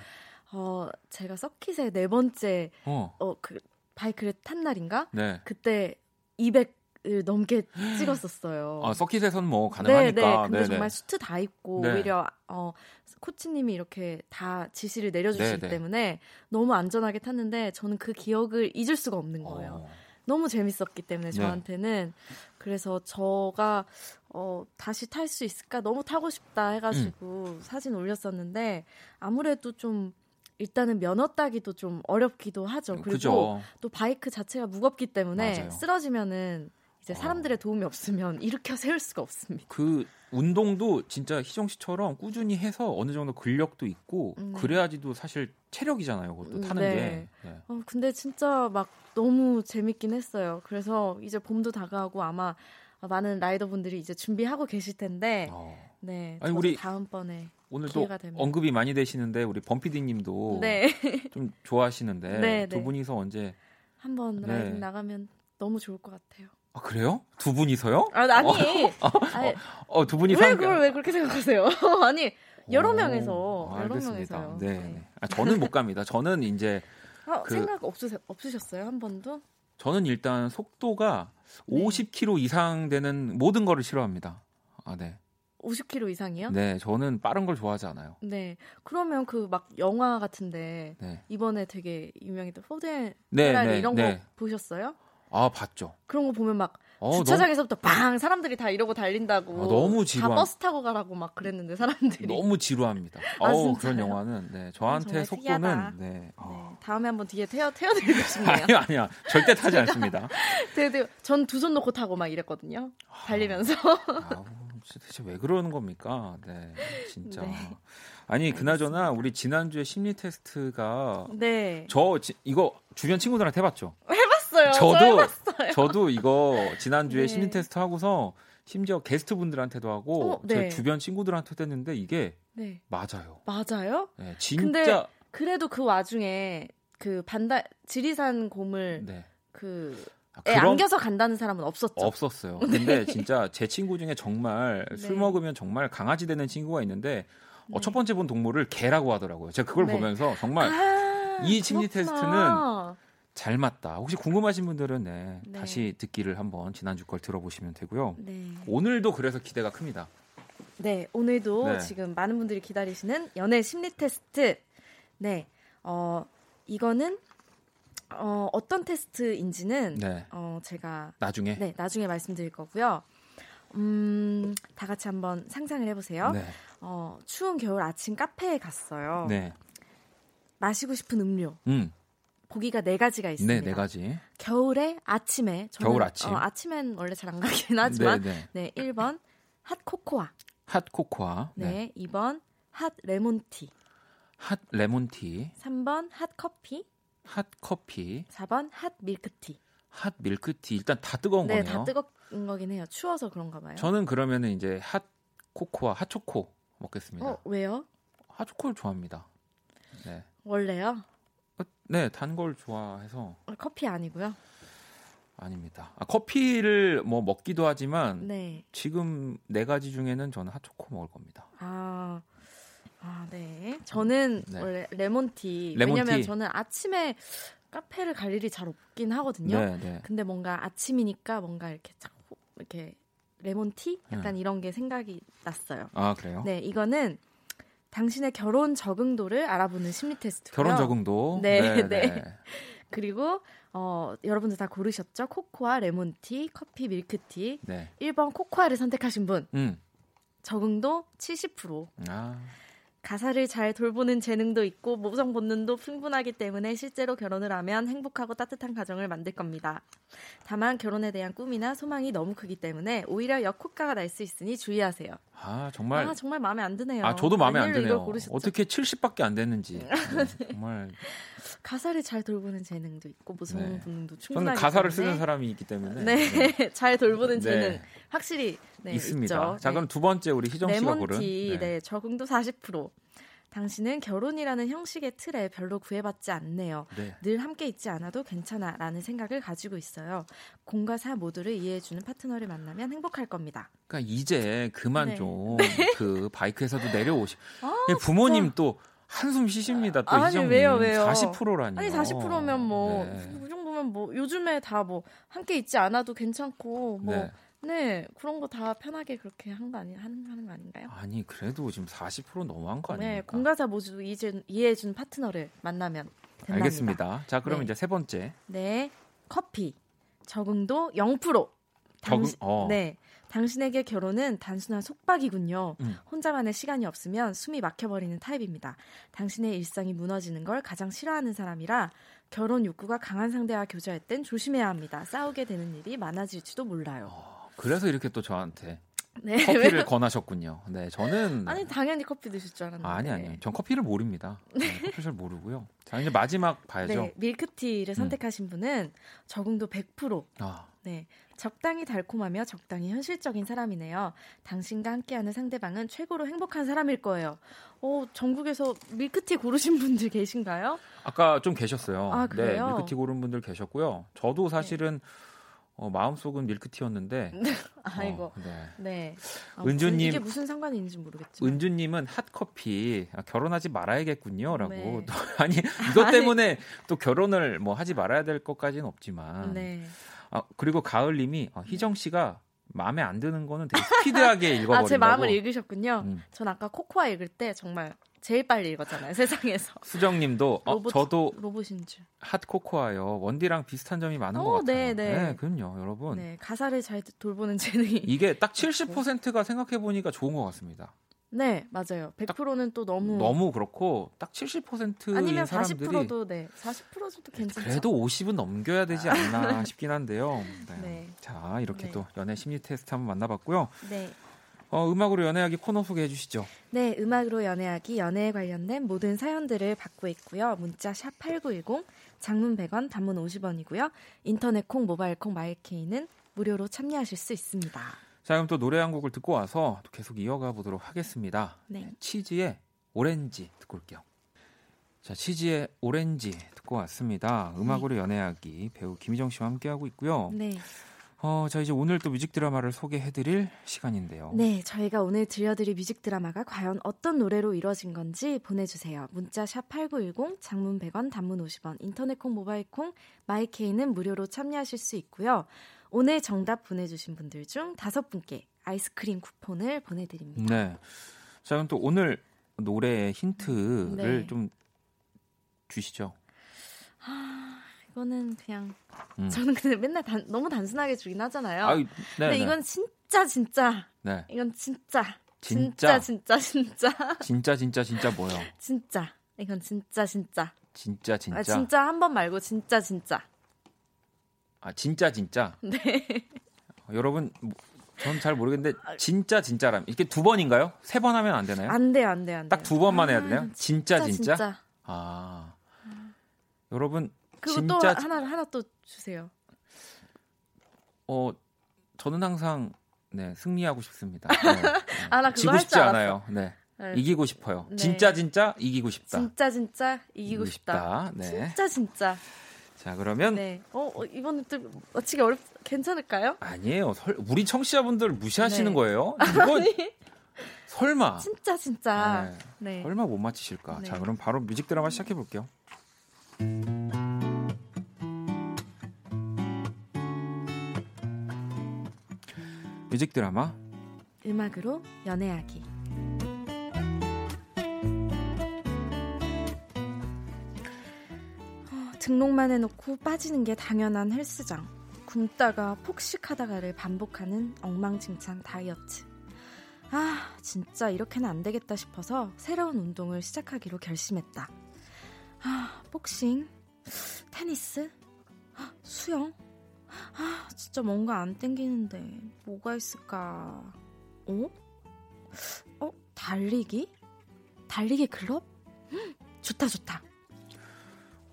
어 제가 서킷에 네 번째 어 그 바이크를 탄 날인가? 네. 그때 200 넘게 찍었었어요. 아, 서킷에선 뭐 가능하니까. 네, 네. 근데 네네. 정말 수트 다 입고 네. 오히려 어 코치님이 이렇게 다 지시를 내려주시기 네네. 때문에 너무 안전하게 탔는데 저는 그 기억을 잊을 수가 없는 거예요. 어. 너무 재밌었기 때문에 네. 저한테는 네. 그래서 저가 어 다시 탈 수 있을까 너무 타고 싶다 해가지고 음. 사진 올렸었는데 아무래도 좀 일단은 면허 따기도 좀 어렵기도 하죠. 그리고 그죠. 또 바이크 자체가 무겁기 때문에 맞아요. 쓰러지면은 이제 사람들의 도움이 없으면 일으켜 세울 수가 없습니다. 그 운동도 진짜 희정 씨처럼 꾸준히 해서 어느 정도 근력도 있고 음. 그래야지도 사실 체력이잖아요. 그것도 음, 타는 네. 게. 네. 어, 근데 진짜 막 너무 재밌긴 했어요. 그래서 이제 봄도 다가오고 아마 많은 라이더분들이 이제 준비하고 계실 텐데. 어. 네. 아니 우리 다음번에 오늘도 언급이 많이 되시는데 우리 범피디님도 네. 좀 좋아하시는데 네, 두 네. 분이서 언제 한번 네. 라이딩 나가면 너무 좋을 것 같아요. 아 그래요? 두 분이서요? 아 아니. 어, 어, 어, 두 분이서 왜 그걸 왜 그렇게 생각하세요? 아니 여러 오, 명에서 여러 명에서요. 네. 네. 아, 저는 못 갑니다. 저는 이제 아, 그, 생각 없으 없으셨어요 한 번도? 저는 일단 속도가 네. 50km 이상 되는 모든 거를 싫어합니다. 아 네. 50km 이상이요? 네, 저는 빠른 걸 좋아하지 않아요. 네, 그러면 그 막 영화 같은데 네. 이번에 되게 유명했던 포드 네, 네, 이런 거 네. 보셨어요? 아 봤죠. 그런 거 보면 막 어, 주차장에서부터 너무... 방 사람들이 다 이러고 달린다고. 아, 너무 지루한. 다 버스 타고 가라고 막 그랬는데 사람들이. 너무 지루합니다. 아, 어 그런 영화는 네 저한테 속도는 네. 네. 어. 다음에 한번 뒤에 태워 태워드리고 싶네요. 아니요 아니요 절대 타지 않습니다. 전두 손 놓고 타고 막 이랬거든요. 달리면서. 아, 대체 왜 그러는 겁니까? 네 진짜. 네. 아니 그나저나 우리 지난주에 심리 테스트가 네. 저 지, 이거 주변 친구들한테 해봤죠. 해봤어요. 저도 저 저도 이거 지난주에 네. 심리 테스트 하고서 심지어 게스트 분들한테도 하고 어, 네. 제 주변 친구들한테도 했는데 이게 네. 맞아요. 맞아요? 네, 진짜. 근데 그래도 그 와중에 그 반달 지리산 곰을 네. 그 아, 그런... 안겨서 간다는 사람은 없었죠. 없었어요. 근데 진짜 제 친구 중에 정말 술 먹으면 정말 강아지 되는 친구가 있는데 네. 어, 첫 번째 본 동물을 개라고 하더라고요. 제가 그걸 네. 보면서 정말 아, 이 심리 그렇구나. 테스트는 잘 맞다. 혹시 궁금하신 분들은 네, 네. 다시 듣기를 한번 지난주 걸 들어보시면 되고요. 네. 오늘도 그래서 기대가 큽니다. 네, 오늘도 네. 지금 많은 분들이 기다리시는 연애 심리 테스트. 네, 어, 이거는 어, 어떤 테스트인지는 네. 어, 제가 나중에 네, 나중에 말씀드릴 거고요. 음, 다 같이 한번 상상을 해보세요. 네. 어, 추운 겨울 아침 카페에 갔어요. 네. 마시고 싶은 음료. 음. 보기가 네 가지가 있습니다. 네, 네 가지. 겨울에 아침에 저는, 겨울 아침. 어, 아침엔 원래 잘 안 가긴 하지만 네, 네. 네 1번 핫 코코아. 핫 코코아. 네, 네. 2번 hot lemon tea. Hot lemon tea. 3번 핫 커피. 핫 커피. 4번 핫 밀크티. 핫 밀크티. 일단 다 뜨거운 네, 거네요. 다 뜨거운 거긴 해요. 추워서 그런가 봐요. 저는 그러면은 이제 핫 코코아, 핫 초코 먹겠습니다. 어, 왜요? 핫 초코를 좋아합니다. 네. 원래요? 어, 네, 단 걸 좋아해서. 어, 커피 아니고요? 아닙니다. 아, 커피를 뭐 먹기도 하지만 네. 지금 네 가지 중에는 저는 핫초코 먹을 겁니다. 아, 아 네. 저는 네. 원래 lemon tea. Lemon tea. 왜냐면 저는 아침에 카페를 갈 일이 잘 없긴 하거든요. 네, 네. 근데 뭔가 아침이니까 뭔가 이렇게 자꾸 이렇게 lemon tea 약간 음. 이런 게 생각이 났어요. 아 그래요? 네, 이거는 당신의 결혼 적응도를 알아보는 심리 테스트고요. 결혼 적응도. 네, 네. 네. 네. 그리고 어, 여러분들 다 고르셨죠? 코코아, 레몬티, 커피, 밀크티. 네. 1번 코코아를 선택하신 분. 음. 적응도 70%. 아. 가사를 잘 돌보는 재능도 있고 모성 본능도 풍부하기 때문에 실제로 결혼을 하면 행복하고 따뜻한 가정을 만들 겁니다. 다만 결혼에 대한 꿈이나 소망이 너무 크기 때문에 오히려 역효과가 날 수 있으니 주의하세요. 아 정말 아 정말 마음에 안 드네요. 아 저도 마음에 안 드네요. 어떻게 70밖에 안 됐는지 네, 정말 가사를 잘 돌보는 재능도 있고 모성 네. 본능도 충분하기 저는 가사를 때문에. 쓰는 사람이 있기 때문에 네, 네. 잘 돌보는 네. 재능 확실히 네, 있습니다. 있죠. 자 그럼 두 번째 우리 희정 씨가 고른 네. 네 적응도 40%. 당신은 결혼이라는 형식의 틀에 별로 구애받지 않네요. 네. 늘 함께 있지 않아도 괜찮아 라는 생각을 가지고 있어요. 공과 사 모두를 이해해주는 파트너를 만나면 행복할 겁니다. 그러니까 이제 그만 네. 좀그 바이크에서도 내려오시. 아, 부모님 진짜. 또 한숨 쉬십니다. 또 아니 왜요 왜요? 40%라니. 아니 40%면 뭐이 네. 정도면 뭐 요즘에 다 뭐 함께 있지 않아도 괜찮고 뭐. 네. 네, 그런 거 다 편하게 그렇게 한 거 아니 하는 하는 거 아닌가요? 아니 그래도 지금 40% 너무한 거 아니에요? 네, 공가사 모두 이해준 이해해준 파트너를 만나면 된답니다. 알겠습니다. 자, 그럼 네. 이제 세 번째. 네, 커피 적응도 0%. 당시, 어. 네, 당신에게 결혼은 단순한 속박이군요. 음. 혼자만의 시간이 없으면 숨이 막혀버리는 타입입니다. 당신의 일상이 무너지는 걸 가장 싫어하는 사람이라 결혼 욕구가 강한 상대와 교제할 땐 조심해야 합니다. 싸우게 되는 일이 많아질지도 몰라요. 어. 그래서 이렇게 또 저한테 네, 커피를 왜? 권하셨군요. 네, 저는 아니 당연히 커피 드실 줄 알았는데. 아니 아니요. 전 커피를 모릅니다. 네, 커피 잘 모르고요. 자, 이제 마지막 봐야죠. 네, 밀크티를 음. 선택하신 음. 분은 적응도 100%. 아. 네. 적당히 달콤하며 적당히 현실적인 사람이네요. 당신과 함께하는 상대방은 최고로 행복한 사람일 거예요. 어, 전국에서 밀크티 고르신 분들 계신가요? 아까 좀 계셨어요. 아, 그래요? 네, 밀크티 고른 분들 계셨고요. 저도 사실은 네. 어, 마음속은 밀크티였는데. 네. 아이고. 어, 네. 네. 아, 은주님 이게 무슨 상관이 있는지 모르겠지만. 은주님은 핫커피 아, 결혼하지 말아야겠군요라고. 네. 또, 아니 이것 때문에 또 결혼을 뭐 하지 말아야 될 것까지는 없지만. 네. 아 그리고 가을님이 어, 희정 씨가 마음에 안 드는 거는 되게 스피드하게 읽어버린다고. 아, 제 마음을 읽으셨군요. 음. 전 아까 코코아 읽을 때 정말 제일 빨리 읽었잖아요 세상에서. 수정님도 어, 로봇, 저도 로봇인 줄. 핫 코코아요. 원디랑 비슷한 점이 많은 오, 것 같아요. 네, 네. 네, 그럼요, 여러분. 네, 가사를 잘 돌보는 재능이. 이게 딱 70%가 생각해 보니까 좋은 것 같습니다. 네, 맞아요. 100%는 또 너무 너무 그렇고 딱 70%인 아니면 사람들이 40%도 네, 40%도 괜찮죠. 그래도 50은 넘겨야 되지 않나 싶긴 한데요. 네. 네. 자, 이렇게 네. 또 연애 심리 테스트 한번 만나 봤고요. 네. 어, 음악으로 연애하기 코너 소개해 주시죠. 네, 음악으로 연애하기 연애에 관련된 모든 사연들을 받고 있고요. 문자 샵 8910, 장문 100원, 단문 50원이고요. 인터넷 콩, 모바일 콩, 마이케이는 무료로 참여하실 수 있습니다. 자, 그럼 또 노래 한 곡을 듣고 와서 또 계속 이어가 보도록 하겠습니다. 네. 치즈의 오렌지 듣고 올게요. 자, 치즈의 오렌지 듣고 왔습니다. 음악으로 네. 연애하기 배우 김희정 씨와 함께하고 있고요. 네. 어, 자 이제 오늘 또 뮤직 드라마를 소개해드릴 시간인데요. 네, 저희가 오늘 들려드릴 뮤직 드라마가 과연 어떤 노래로 이루어진 건지 보내주세요. 문자 샵 #8910 장문 100원, 단문 50원, 인터넷 콩, 모바일 콩, 마이케이는 무료로 참여하실 수 있고요. 오늘 정답 보내주신 분들 중 다섯 분께 아이스크림 쿠폰을 보내드립니다. 네. 자 그럼 또 오늘 노래의 힌트를 네. 좀 주시죠. 이거는 그냥 음. 저는 근데 맨날 단, 너무 단순하게 주긴 하잖아요. 아유, 네, 근데 네. 이건 진짜 진짜. 네. 이건 진짜. 진짜 진짜 진짜 진짜 진짜 진짜 뭐요? 진짜 이건 진짜 진짜 진짜 진짜 아, 진짜 한 번 말고 진짜 진짜 아 진짜 진짜 네 어, 여러분 뭐, 전잘 모르겠는데 진짜 진짜람 이렇게 두 번인가요? 세 번 하면 안 되나요? 안 돼요 안 돼요 안 돼요 딱 두 번만 해야 되나요? 아, 진짜 진짜, 진짜? 아 여러분 그리고 진짜... 또 하나 하나 또 주세요. 어 저는 항상 네 승리하고 싶습니다. 네, 네. 아, 나 지고 싶지 않아요. 네. 네. 이기고 싶어요. 네. 진짜 진짜 이기고 싶다. 진짜 진짜 이기고 싶다. 싶다. 네. 진짜 진짜. 자 그러면 네. 어, 어 이번엔 또 맞히기 어렵 괜찮을까요? 아니에요. 설, 우리 청취자분들 무시하시는 네. 거예요. 이건 설마 진짜 진짜 네. 네. 설마 못 맞히실까? 자 그럼 바로 뮤직 드라마 시작해 볼게요. 뮤직 드라마 음악으로 연애하기 등록만 해놓고 빠지는 게 당연한 헬스장 굶다가 폭식하다가를 반복하는 엉망진창 다이어트 아, 진짜 이렇게는 안 되겠다 싶어서 새로운 운동을 시작하기로 결심했다. 아, 복싱, 테니스, 수영. 아, 진짜 뭔가 안 땡기는데 뭐가 있을까? 어? 어, 달리기? 달리기 클럽? 음, 좋다, 좋다.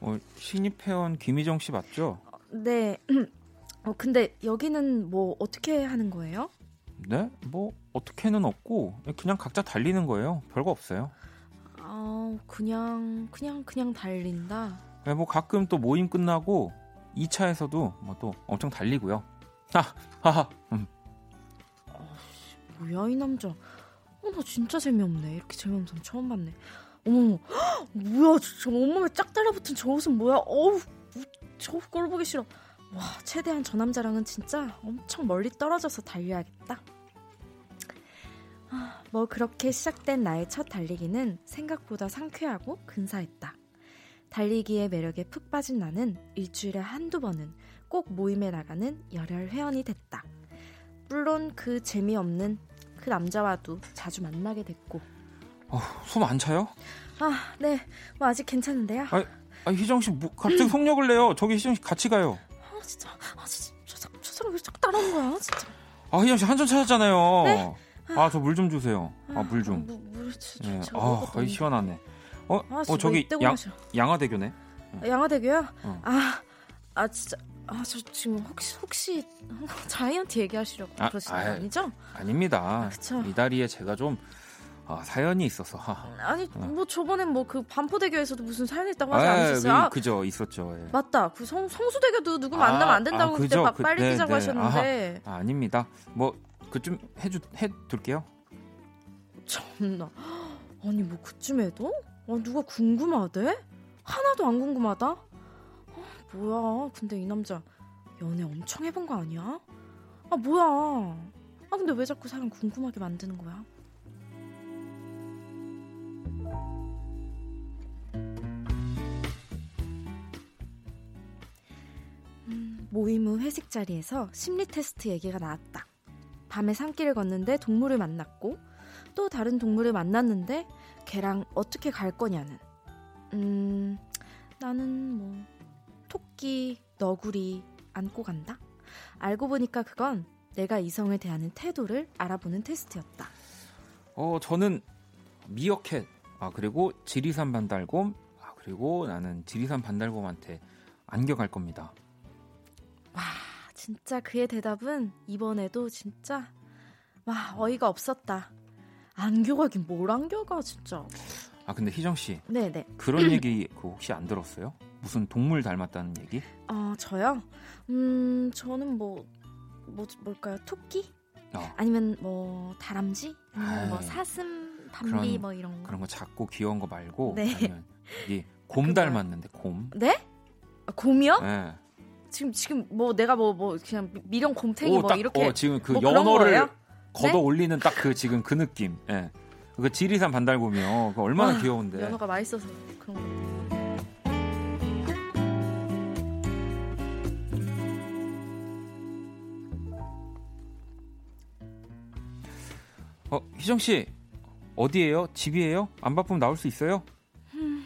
어, 신입 회원 김희정 씨 맞죠? 어, 네. 어, 근데 여기는 뭐 어떻게 하는 거예요? 네? 뭐 어떻게는 없고 그냥 각자 달리는 거예요. 별거 없어요. 아, 그냥 그냥 그냥 달린다. 네, 뭐 가끔 또 모임 끝나고 2차에서도 뭐 또 엄청 달리고요. 아, 하하. 음. 아씨, 뭐야 이 남자. 어, 나 진짜 재미없네. 이렇게 재미없는 사람 처음 봤네. 어머, 뭐야, 저 온몸에 쫙 달라붙은 저 옷은 뭐야? 어우, 저꼴 보기 싫어. 와, 최대한 저 남자랑은 진짜 엄청 멀리 떨어져서 달려야겠다. 아, 뭐 그렇게 시작된 나의 첫 달리기는 생각보다 상쾌하고 근사했다. 달리기의 매력에 푹 빠진 나는 일주일에 한두 번은 꼭 모임에 나가는 열혈 회원이 됐다. 물론 그 재미없는 그 남자와도 자주 만나게 됐고. 어, 숨안 차요? 아, 네. 뭐 아직 괜찮은데요. 아, 아 희정 씨 뭐, 갑자기 속력을 내요. 저기 희정 씨 같이 가요. 아, 진짜. 아, 진짜. 저, 저, 저 사람 왜 자꾸 따라오는 거야, 진짜. 아, 희정 씨 한전 찾았잖아요. 네? 아, 저 물 좀 주세요. 아, 물 좀. 아, 뭐, 물, 저, 네. 아, 거의 시원하네. 어, 아, 어 저기 양, 양화대교네. 아, 양화대교요? 어. 아, 아 진짜. 아, 저 지금 혹시 혹시 자이언트 얘기하시려고 아, 그러시는 거 아니죠? 아닙니다. 아, 이 다리에 제가 좀 아, 사연이 있어서. 아니, 어. 뭐 저번엔 뭐 그 반포대교에서도 무슨 사연이 있다고 하지 아, 않으셨어요? 아, 그죠, 있었죠. 예. 맞다. 그 성, 성수대교도 누구 만나면 안 된다고 아, 그때 그, 빨리 네, 끼자고 네. 하셨는데. 아, 아닙니다. 뭐 그 좀 해주 해둘게요. 참나. 아니 뭐 그쯤 에도 아, 누가 궁금하대? 하나도 안 궁금하다? 아, 뭐야. 근데 이 남자 연애 엄청 해본 거 아니야? 아, 뭐야. 아, 근데 왜 자꾸 사람 궁금하게 만드는 거야? 모임 후 회식 자리에서 심리 테스트 얘기가 나왔다. 밤에 산길을 걷는데 동물을 만났고 또 다른 동물을 만났는데 걔랑 어떻게 갈 거냐는. 음, 나는 뭐, 토끼, 너구리 안고 간다? 알고 보니까 그건 내가 이성을 대하는 태도를 알아보는 테스트였다. 어, 저는 미어캣, 아, 그리고 지리산 반달곰, 아, 그리고 나는 지리산 반달곰한테 안겨갈 겁니다. 와, 진짜 그의 대답은 이번에도 진짜, 와, 어이가 없었다. 안겨가긴 뭘 안겨가 진짜. 아 근데 희정 씨. 네네. 그런 얘기 그 혹시 안 들었어요? 무슨 동물 닮았다는 얘기? 아 저요? 음 저는 뭐, 뭐 뭘까요? 토끼? 어. 아니면 뭐 다람쥐? 아니면 뭐 사슴, 밤비 그런, 뭐 이런 거. 그런 거 작고 귀여운 거 말고 네. 아니면 이곰 닮았는데 곰. 네? 아, 곰이요? 네. 지금 지금 뭐 내가 뭐뭐 뭐 그냥 미령 곰탱이 오, 뭐 딱, 이렇게 어, 지금 그 뭐 연어를 걷어 네? 올리는 딱 그 지금 그 느낌. 예. 그 지리산 반달곰이요. 그 얼마나 아, 귀여운데. 연어가 맛있어서 그런 거. 어, 희정 씨. 어디에요? 집이에요? 안 바쁘면 나올 수 있어요? 음,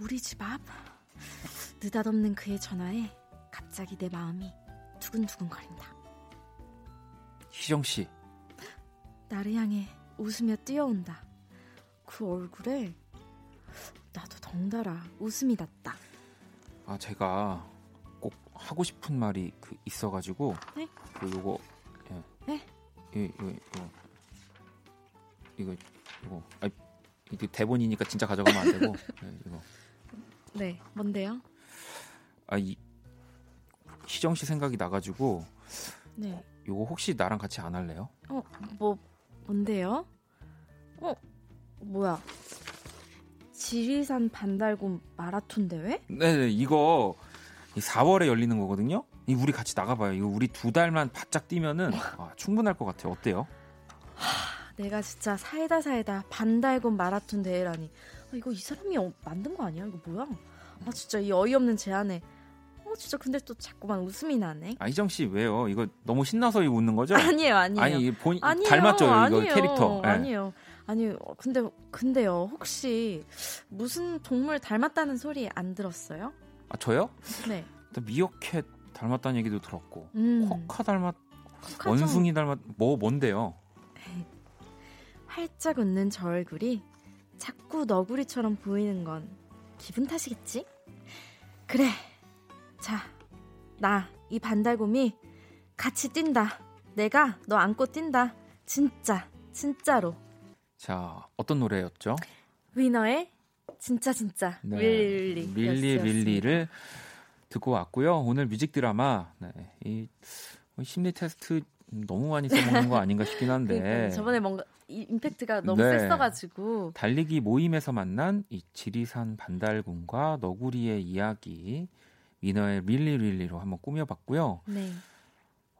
우리 집 앞. 느닷없는 그의 전화에 갑자기 내 마음이 두근두근 거린다. 희정 씨. 나를 향해 웃으며 뛰어온다. 그 얼굴에 나도 덩달아 웃음이 났다. 아 제가 꼭 하고 싶은 말이 그 있어가지고 네? 그 요거 예. 네? 이, 이거 이거 이거 이거 아 이게 대본이니까 진짜 가져가면 안 되고 네, 이거 네 뭔데요? 아이 희정 씨 생각이 나가지고 네 요거 혹시 나랑 같이 안 할래요? 어 뭐 뭔데요? 어, 뭐야? 지리산 반달곰 마라톤 대회? 네네, 이거 4월에 열리는 거거든요. 이 우리 같이 나가봐요. 이거 우리 두 달만 바짝 뛰면은 아, 충분할 것 같아요. 어때요? 하, 내가 진짜 사이다 사이다 반달곰 마라톤 대회라니. 아, 이거 이 사람이 어, 만든 거 아니야? 이거 뭐야? 아 진짜 이 어이없는 제안에 어, 진짜 근데 또 자꾸만 웃음이 나네. 아 희정 씨 왜요? 이거 너무 신나서 웃는 거죠? 아니에요, 아니에요. 아니 본 아니에요, 닮았죠 이거 아니에요, 캐릭터. 네. 아니에요. 아니 근데 근데요 혹시 무슨 동물 닮았다는 소리 안 들었어요? 아 저요? 네. 미어캣 닮았다는 얘기도 들었고 음. 코카 닮았 코카 원숭이 닮았 뭐 뭔데요? 활짝 웃는 저 얼굴이 자꾸 너구리처럼 보이는 건 기분 탓이겠지? 그래. 자, 나 이 반달곰이 같이 뛴다. 내가 너 안고 뛴다. 진짜, 진짜로. 자, 어떤 노래였죠? 위너의 진짜 진짜 네. Really Really Really를 듣고 왔고요. 오늘 뮤직 드라마 네, 이 심리 테스트 너무 많이 써먹는 거 아닌가 싶긴 한데 저번에 뭔가 임팩트가 너무 네. 셌어가지고 달리기 모임에서 만난 이 지리산 반달곰과 너구리의 이야기 위너의 Really Really로 한번 꾸며봤고요. 네.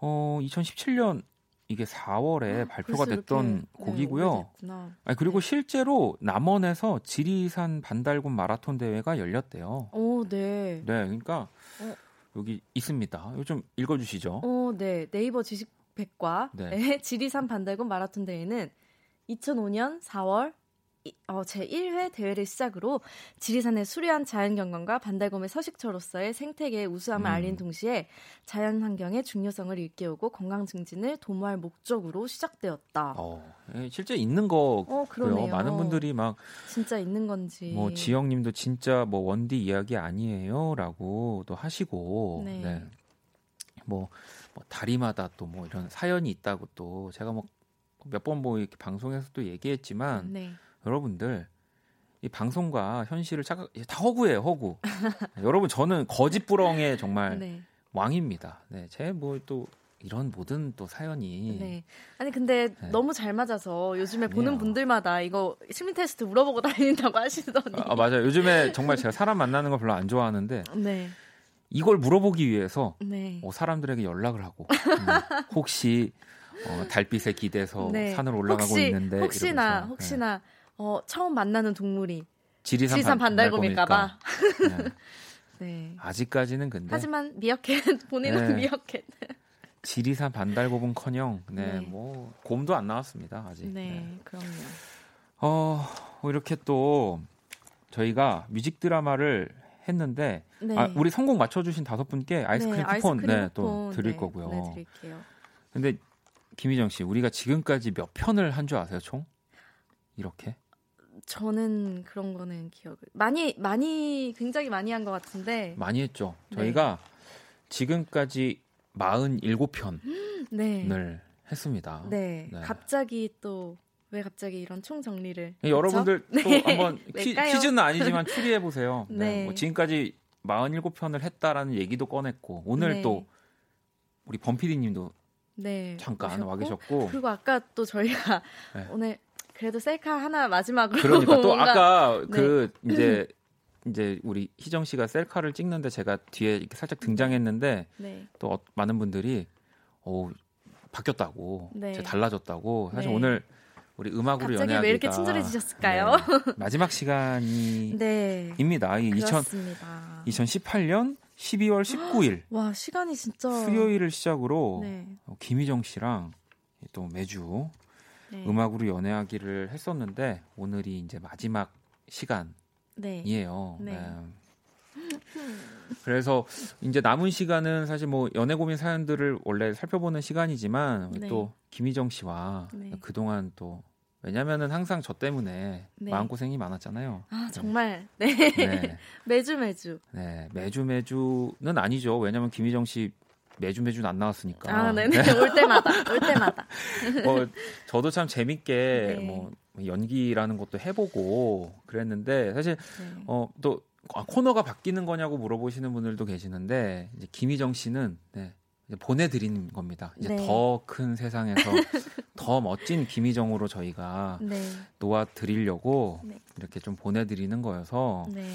어 2017년 이게 4월에 아, 발표가 됐던 네, 곡이고요. 네, 아니, 그리고 네. 실제로 남원에서 지리산 반달군 마라톤 대회가 열렸대요. 오, 네. 네, 그러니까 어. 여기 있습니다. 이거 좀 읽어주시죠. 어, 네. 네이버 지식 백과 네. 지리산 반달군 마라톤 대회는 2005년 4월 어, 제1회 대회를 시작으로 지리산의 수려한 자연경관과 반달곰의 서식처로서의 생태계의 우수함을 음. 알린 동시에 자연환경의 중요성을 일깨우고 건강 증진을 도모할 목적으로 시작되었다. 어, 예, 실제 있는 거고요. 어, 많은 분들이 막 진짜 있는 건지. 뭐 지영님도 진짜 뭐 원디 이야기 아니에요라고 또 하시고, 네. 네. 뭐, 뭐 다리마다 또 뭐 이런 사연이 있다고 또 제가 뭐 몇 번 뭐 이렇게 방송에서도 얘기했지만. 네. 여러분들 이 방송과 현실을 착각 다 허구예요 허구. 여러분 저는 거짓부렁의 정말 네. 왕입니다. 네, 제뭐또 이런 모든 또 사연이. 네. 아니 근데 네. 너무 잘 맞아서 요즘에 아니에요. 보는 분들마다 이거 심리 테스트 물어보고 다닌다고 하시더니. 아, 맞아요. 요즘에 정말 제가 사람 만나는 걸 별로 안 좋아하는데. 네. 이걸 물어보기 위해서 네. 어, 사람들에게 연락을 하고 음, 혹시 어, 달빛에 기대서 네. 산을 올라가고 혹시, 있는데 혹시나 이러면서. 네. 혹시나 어, 처음 만나는 동물이 지리산, 지리산 반달곰일까봐. 네. 네. 아직까지는 근데. 하지만 미어캣 본인은 네. 미어캣. 지리산 반달곰은커녕 네, 네, 뭐 곰도 안 나왔습니다 아직. 네, 네. 그럼요. 어 이렇게 또 저희가 뮤직 드라마를 했는데 네. 아, 우리 성공 맞춰주신 다섯 분께 아이스크림 네, 쿠폰 네, 또 드릴 거고요. 네, 드릴게요. 근데 김희정 씨, 우리가 지금까지 몇 편을 한 줄 아세요, 총? 이렇게? 저는 그런 거는 기억을 많이 많이 굉장히 많이 한 것 같은데 많이 했죠. 저희가 네. 지금까지 47편을 네. 했습니다. 네. 네. 갑자기 또 왜 갑자기 이런 총 정리를 네, 여러분들 또 네. 한번 퀴, 즈는 아니지만 추리해 보세요. 네. 네. 뭐 지금까지 47편을 했다라는 얘기도 꺼냈고 오늘 네. 또 우리 범피디님도 네, 잠깐 오셨고, 와 계셨고 그리고 아까 또 저희가 오늘 그래도 셀카 하나 마지막으로 그러니까 또 아까 네. 그 이제 이제 우리 희정 씨가 셀카를 찍는데 제가 뒤에 이렇게 살짝 등장했는데 네. 또 어, 많은 분들이 어 바뀌었다고 네. 달라졌다고 사실 네. 오늘 우리 음악으로 연애하기가 갑자기 왜 이렇게 친절해지셨을까요? 네, 마지막 시간이입니다. 네. 이 2000, 2018년 12월 19일 와 시간이 진짜 수요일을 시작으로 네. 김희정 씨랑 또 매주 네. 음악으로 연애하기를 했었는데 오늘이 이제 마지막 시간이에요. 네. 네. 그래서 이제 남은 시간은 사실 뭐 연애 고민 사연들을 원래 살펴보는 시간이지만 네. 또 김희정 씨와 네. 그동안 또 왜냐면은 항상 저 때문에 네. 마음고생이 많았잖아요. 아, 정말. 네. 네. 매주 매주. 네. 매주 매주는 아니죠. 왜냐면 김희정 씨 매주 매주는 안 나왔으니까. 아, 네네. 네. 올 때마다, 올 때마다. 뭐 저도 참 재밌게 네. 뭐 연기라는 것도 해보고 그랬는데 사실 네. 어또 아, 코너가 바뀌는 거냐고 물어보시는 분들도 계시는데 이제 김희정 씨는 네, 이제 보내드리는 겁니다. 이제 네. 더큰 세상에서 더 멋진 김희정으로 저희가 네. 놓아드리려고 네. 이렇게 좀 보내드리는 거여서 네.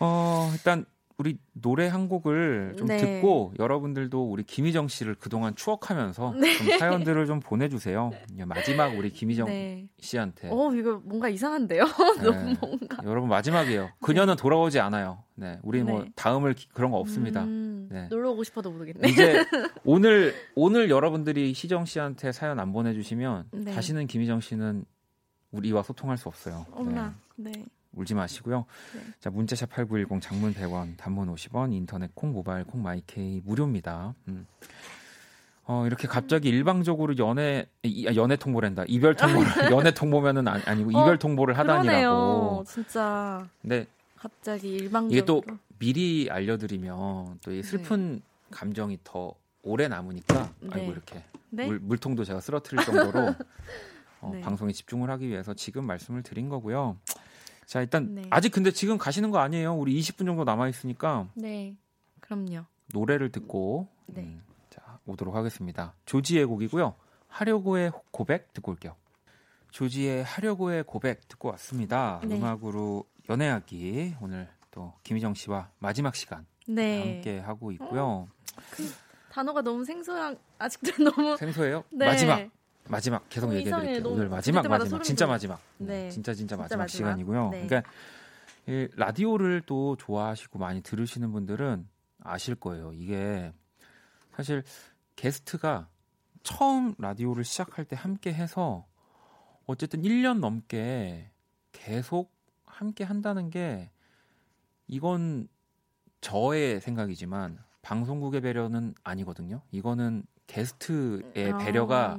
어 일단 우리 노래 한 곡을 좀 네. 듣고 여러분들도 우리 김희정 씨를 그동안 추억하면서 네. 좀 사연들을 좀 보내주세요. 마지막 우리 김희정 네. 씨한테. 어 이거 뭔가 이상한데요? 네. 너무 뭔가. 여러분 마지막이에요. 그녀는 돌아오지 않아요. 네, 우리 뭐 네. 다음을 그런 거 없습니다. 음, 네. 놀러 오고 싶어도 모르겠네. 이제 오늘 오늘 여러분들이 희정 씨한테 사연 안 보내주시면 네. 다시는 김희정 씨는 우리와 소통할 수 없어요. 엄마. 네. 울지 마시고요. 네. 자, 문자샵 8910 장문 100원, 단문 50원, 인터넷 콩, 모바일 콩, 마이케이 무료입니다. 음. 어, 이렇게 갑자기 일방적으로 연애, 아, 연애 통보란다. 이별 통보를, 연애 통보면은 아니, 고 어, 이별 통보를 하다니라고. 진짜. 네. 갑자기 일방적으로. 이게 또 미리 알려드리면 또 이 슬픈 네. 감정이 더 오래 남으니까, 네. 아이고, 이렇게. 네? 물, 물통도 제가 쓰러뜨릴 정도로 어, 네. 방송에 집중을 하기 위해서 지금 말씀을 드린 거고요. 자, 일단 네. 아직 근데 지금 가시는 거 아니에요. 우리 20분 정도 남아 있으니까. 네. 그럼요. 노래를 듣고 네. 음, 자, 오도록 하겠습니다. 조지의 곡이고요. 하려고의 고백 듣고 올게요. 조지의 하려고의 고백 듣고 왔습니다. 네. 음악으로 연애하기 오늘 또 김희정 씨와 마지막 시간 네. 함께 하고 있고요. 어, 그 단어가 너무 생소한 아직도 너무 생소해요. 네. 마지막 마지막 계속 얘기해 드릴게요. 오늘 마지막 마지막 진짜 마지막. 네. 진짜 진짜, 진짜 마지막, 마지막, 시간이고요. 네. 그러니까 이 라디오를 또 좋아하시고 많이 들으시는 분들은 아실 거예요. 이게 사실 게스트가 처음 라디오를 시작할 때 함께 해서 어쨌든 1년 넘게 계속 함께 한다는 게 이건 저의 생각이지만 방송국의 배려는 아니거든요. 이거는 게스트의 아. 배려가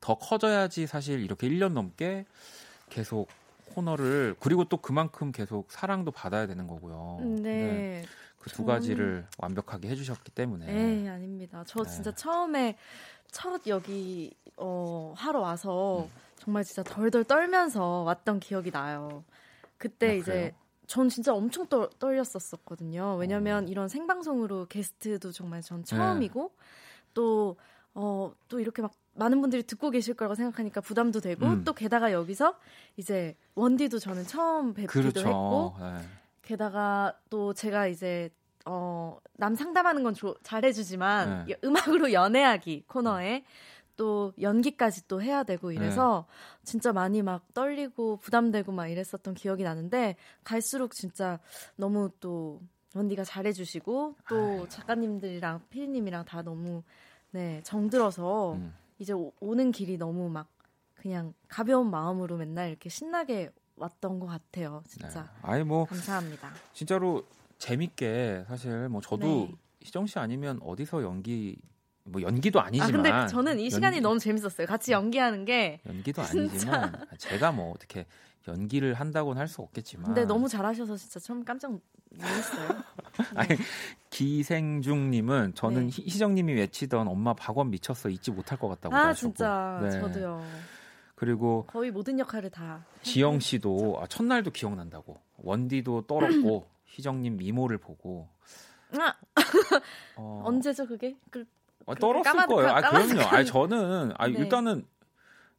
더 커져야지 사실 이렇게 1년 넘게 계속 코너를 그리고 또 그만큼 계속 사랑도 받아야 되는 거고요. 네. 네. 그두 가지를 완벽하게 해주셨기 때문에. 네, 아닙니다. 저 네. 진짜 처음에 첫 여기 어, 하러 와서 음. 정말 진짜 덜덜 떨면서 왔던 기억이 나요. 그때 아, 이제 전 진짜 엄청 떨, 떨렸었었거든요. 왜냐면 어. 이런 생방송으로 게스트도 정말 전 처음이고 네. 또 어, 또 이렇게 막 많은 분들이 듣고 계실 거라고 생각하니까 부담도 되고 음. 또 게다가 여기서 이제 원디도 저는 처음 뵙기도 그렇죠. 했고 네. 게다가 또 제가 이제 어, 남 상담하는 건 조, 잘해주지만 네. 음악으로 연애하기 코너에 또 연기까지 또 해야 되고 이래서 네. 진짜 많이 막 떨리고 부담되고 막 이랬었던 기억이 나는데 갈수록 진짜 너무 또 원디가 잘해주시고 또 아유. 작가님들이랑 피디님이랑 다 너무 네 정들어서 음. 이제 오, 는 길이 너무 막 그냥 가벼운 마음으로 맨날 이렇게 신나게 왔던 것 같아요. 진짜. 네. 아니 뭐 감사합니다. 진짜로 재밌게 사실 뭐 저도 네. 희정 씨 아니면 어디서 연기 뭐 연기도 아니지만 아, 근데 저는 이 시간이 연기, 너무 재밌었어요. 같이 연기하는 게 연기도 아니지만 제가 뭐 어떻게 연기를 한다고는 할 수 없겠지만 근데 너무 잘하셔서 진짜 처음 깜짝 놀랐어요. 아니 기생중님은 저는 네. 희정님이 외치던 엄마 박원 미쳤어 잊지 못할 것 같다고 아 하셨고. 진짜 네. 저도요. 그리고 거의 모든 역할을 다 지영 씨도 아, 첫날도 기억난다고 원디도 떨었고 희정님 미모를 보고 아. 어, 언제죠 그게? 그, 아, 떨었을 까마, 거예요. 아 그럼요. 아 저는 아 네. 일단은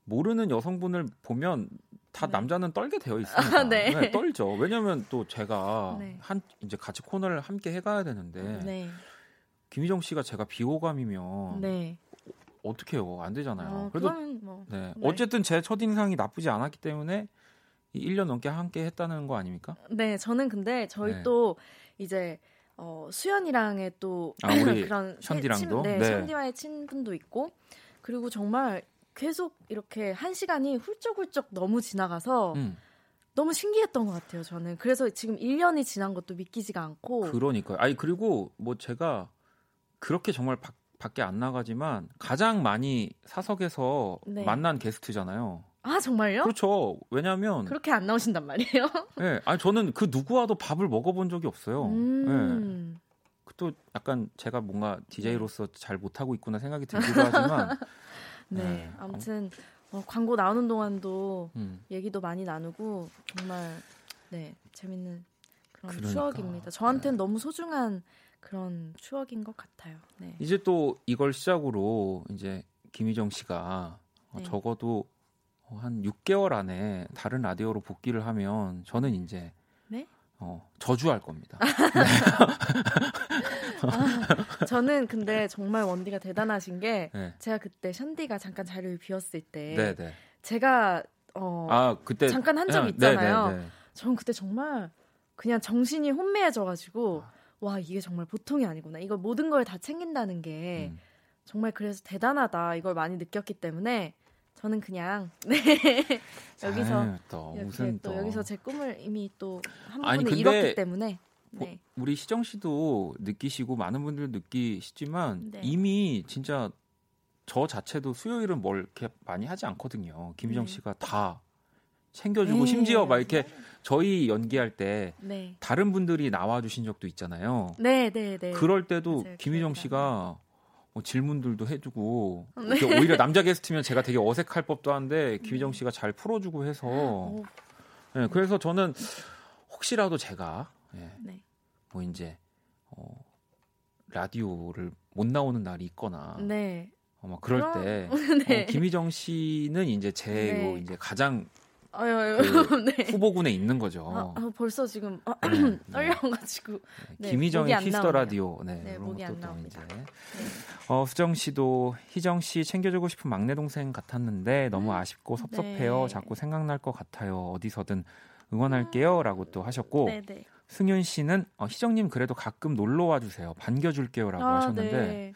모르는 여성분을 보면 다 네. 남자는 떨게 되어 있습니다. 아, 네. 네. 떨죠. 왜냐하면 또 제가 네. 한 이제 같이 코너를 함께 해가야 되는데 네. 김희정 씨가 제가 비호감이면 네. 어떻게 해요? 안 되잖아요. 어, 그래도 뭐, 네. 어쨌든 제 첫 인상이 나쁘지 않았기 때문에 1년 넘게 함께 했다는 거 아닙니까? 네, 저는 근데 저희 또 이제 어, 수연이랑의 또 아, 그런 션디랑도 네, 네. 션디와의 친분도 있고 그리고 정말 계속 이렇게 한 시간이 훌쩍훌쩍 너무 지나가서 음. 너무 신기했던 것 같아요, 저는. 그래서 지금 1년이 지난 것도 믿기지가 않고. 그러니까요. 아니, 그리고 뭐 제가 그렇게 정말 바, 밖에 안 나가지만 가장 많이 사석에서 네. 만난 게스트잖아요. 아, 정말요? 그렇죠. 왜냐면. 그렇게 안 나오신단 말이에요? 네. 아니, 저는 그 누구와도 밥을 먹어본 적이 없어요. 음. 네. 또 약간 제가 뭔가 DJ로서 잘 못하고 있구나 생각이 들기도 하지만 네. 네. 아무튼 어, 광고 나오는 동안도 음. 얘기도 많이 나누고 정말 네 재밌는 그런 그러니까. 추억입니다. 저한테는 네. 너무 소중한 그런 추억인 것 같아요. 네. 이제 또 이걸 시작으로 이제 김희정 씨가 어, 네. 적어도 한 6개월 안에 다른 라디오로 복귀를 하면 저는 이제 네? 어, 저주할 겁니다. 아, 저는 근데 정말 원디가 대단하신 게 네. 제가 그때 샨디가 잠깐 자리를 비웠을 때 네네. 네. 제가 어, 아, 그때 잠깐 한 적이 네, 있잖아요. 네네네. 전 그때 정말 그냥 정신이 혼미해져가지고 와 이게 정말 보통이 아니구나. 이걸 모든 걸 다 챙긴다는 게 음. 정말 그래서 대단하다. 이걸 많이 느꼈기 때문에 저는 그냥 네 여기서 또 무슨 또, 또 여기서 제 꿈을 이미 또한 부분을 이뤘기 때문에 네. 우리 시정 씨도 느끼시고 많은 분들 느끼시지만 네. 이미 진짜 저 자체도 수요일은 뭘 이렇게 많이 하지 않거든요. 김희정 네. 씨가 다 챙겨주고 네. 심지어 막 이렇게 저희 연기할 때 네. 다른 분들이 나와주신 적도 있잖아요. 네, 네, 네. 그럴 때도 김희정 씨가 뭐 질문들도 해주고 네. 오히려 남자 게스트면 제가 되게 어색할 법도 한데 김희정 씨가 잘 풀어주고 해서 네, 그래서 저는 혹시라도 제가 예, 네. 뭐 이제 어, 라디오를 못 나오는 날이 있거나 네. 어, 막 그럴 때 네. 어, 김희정 씨는 이제 제 네. 이제 가장 아유. 그 네. 후보군에 있는 거죠. 아, 아, 벌써 지금 아, 네, 네. 떨려가지고 네, 김희정의 키스 더 라디오 네, 네 목이 안 나옵니다. 이제. 네. 어, 수정 씨도 희정 씨 챙겨주고 싶은 막내 동생 같았는데 너무 음. 아쉽고 섭섭해요. 자꾸 생각날 것 같아요. 어디서든 응원할게요라고 또 하셨고 네네. 승윤 씨는 어, 희정님 그래도 가끔 놀러 와 주세요. 반겨줄게요라고 아, 하셨는데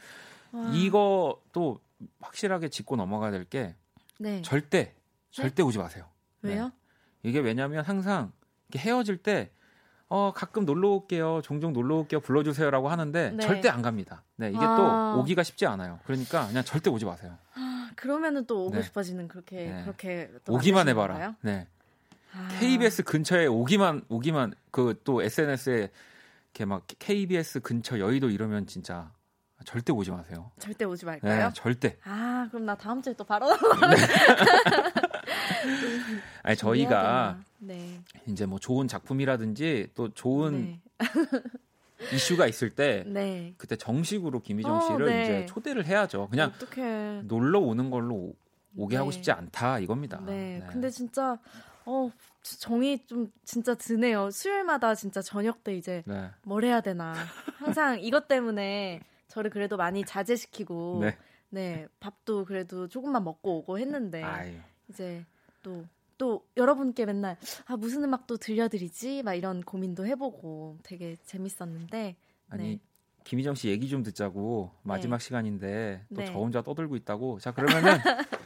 이거 또 확실하게 짚고 넘어가야 될게 절대 절대 오지 마세요. 왜요? 네. 이게 왜냐면 항상 헤어질 때 어, 가끔 놀러 올게요. 종종 놀러 올게요. 불러주세요라고 하는데 네. 절대 안 갑니다. 네, 이게 아. 또 오기가 쉽지 않아요. 그러니까 그냥 절대 오지 마세요. 아, 그러면은 또 오고 네. 싶어지는 그렇게 네. 그렇게 오기만 해봐라. 건가요? 네. 아. KBS 근처에 오기만 오기만 그 또 SNS에 이렇게 막 KBS 근처 여의도 이러면 진짜 절대 오지 마세요. 절대 오지 말까요? 네, 절대. 아, 그럼 나 다음 주에 또 바로 아니 저희가 네. 이제 뭐 좋은 작품이라든지 또 좋은 네. 이슈가 있을 때 네. 그때 정식으로 김희정 어, 씨를 어, 네. 이제 초대를 해야죠. 그냥 어떡해. 놀러 오는 걸로 오게 하고 네. 싶지 않다 이겁니다. 네. 네. 근데 진짜 어 정이 좀 진짜 드네요. 수요일마다 진짜 저녁 때 이제 네. 뭘 해야 되나. 항상 이것 때문에 저를 그래도 많이 자제시키고 네. 네 밥도 그래도 조금만 먹고 오고 했는데 아유. 이제 또, 또 여러분께 맨날 아, 무슨 음악도 들려드리지? 막 이런 고민도 해보고 되게 재밌었는데. 아니, 네. 김희정 씨 얘기 좀 듣자고 마지막 네. 시간인데 또저 네. 혼자 떠들고 있다고. 자, 그러면은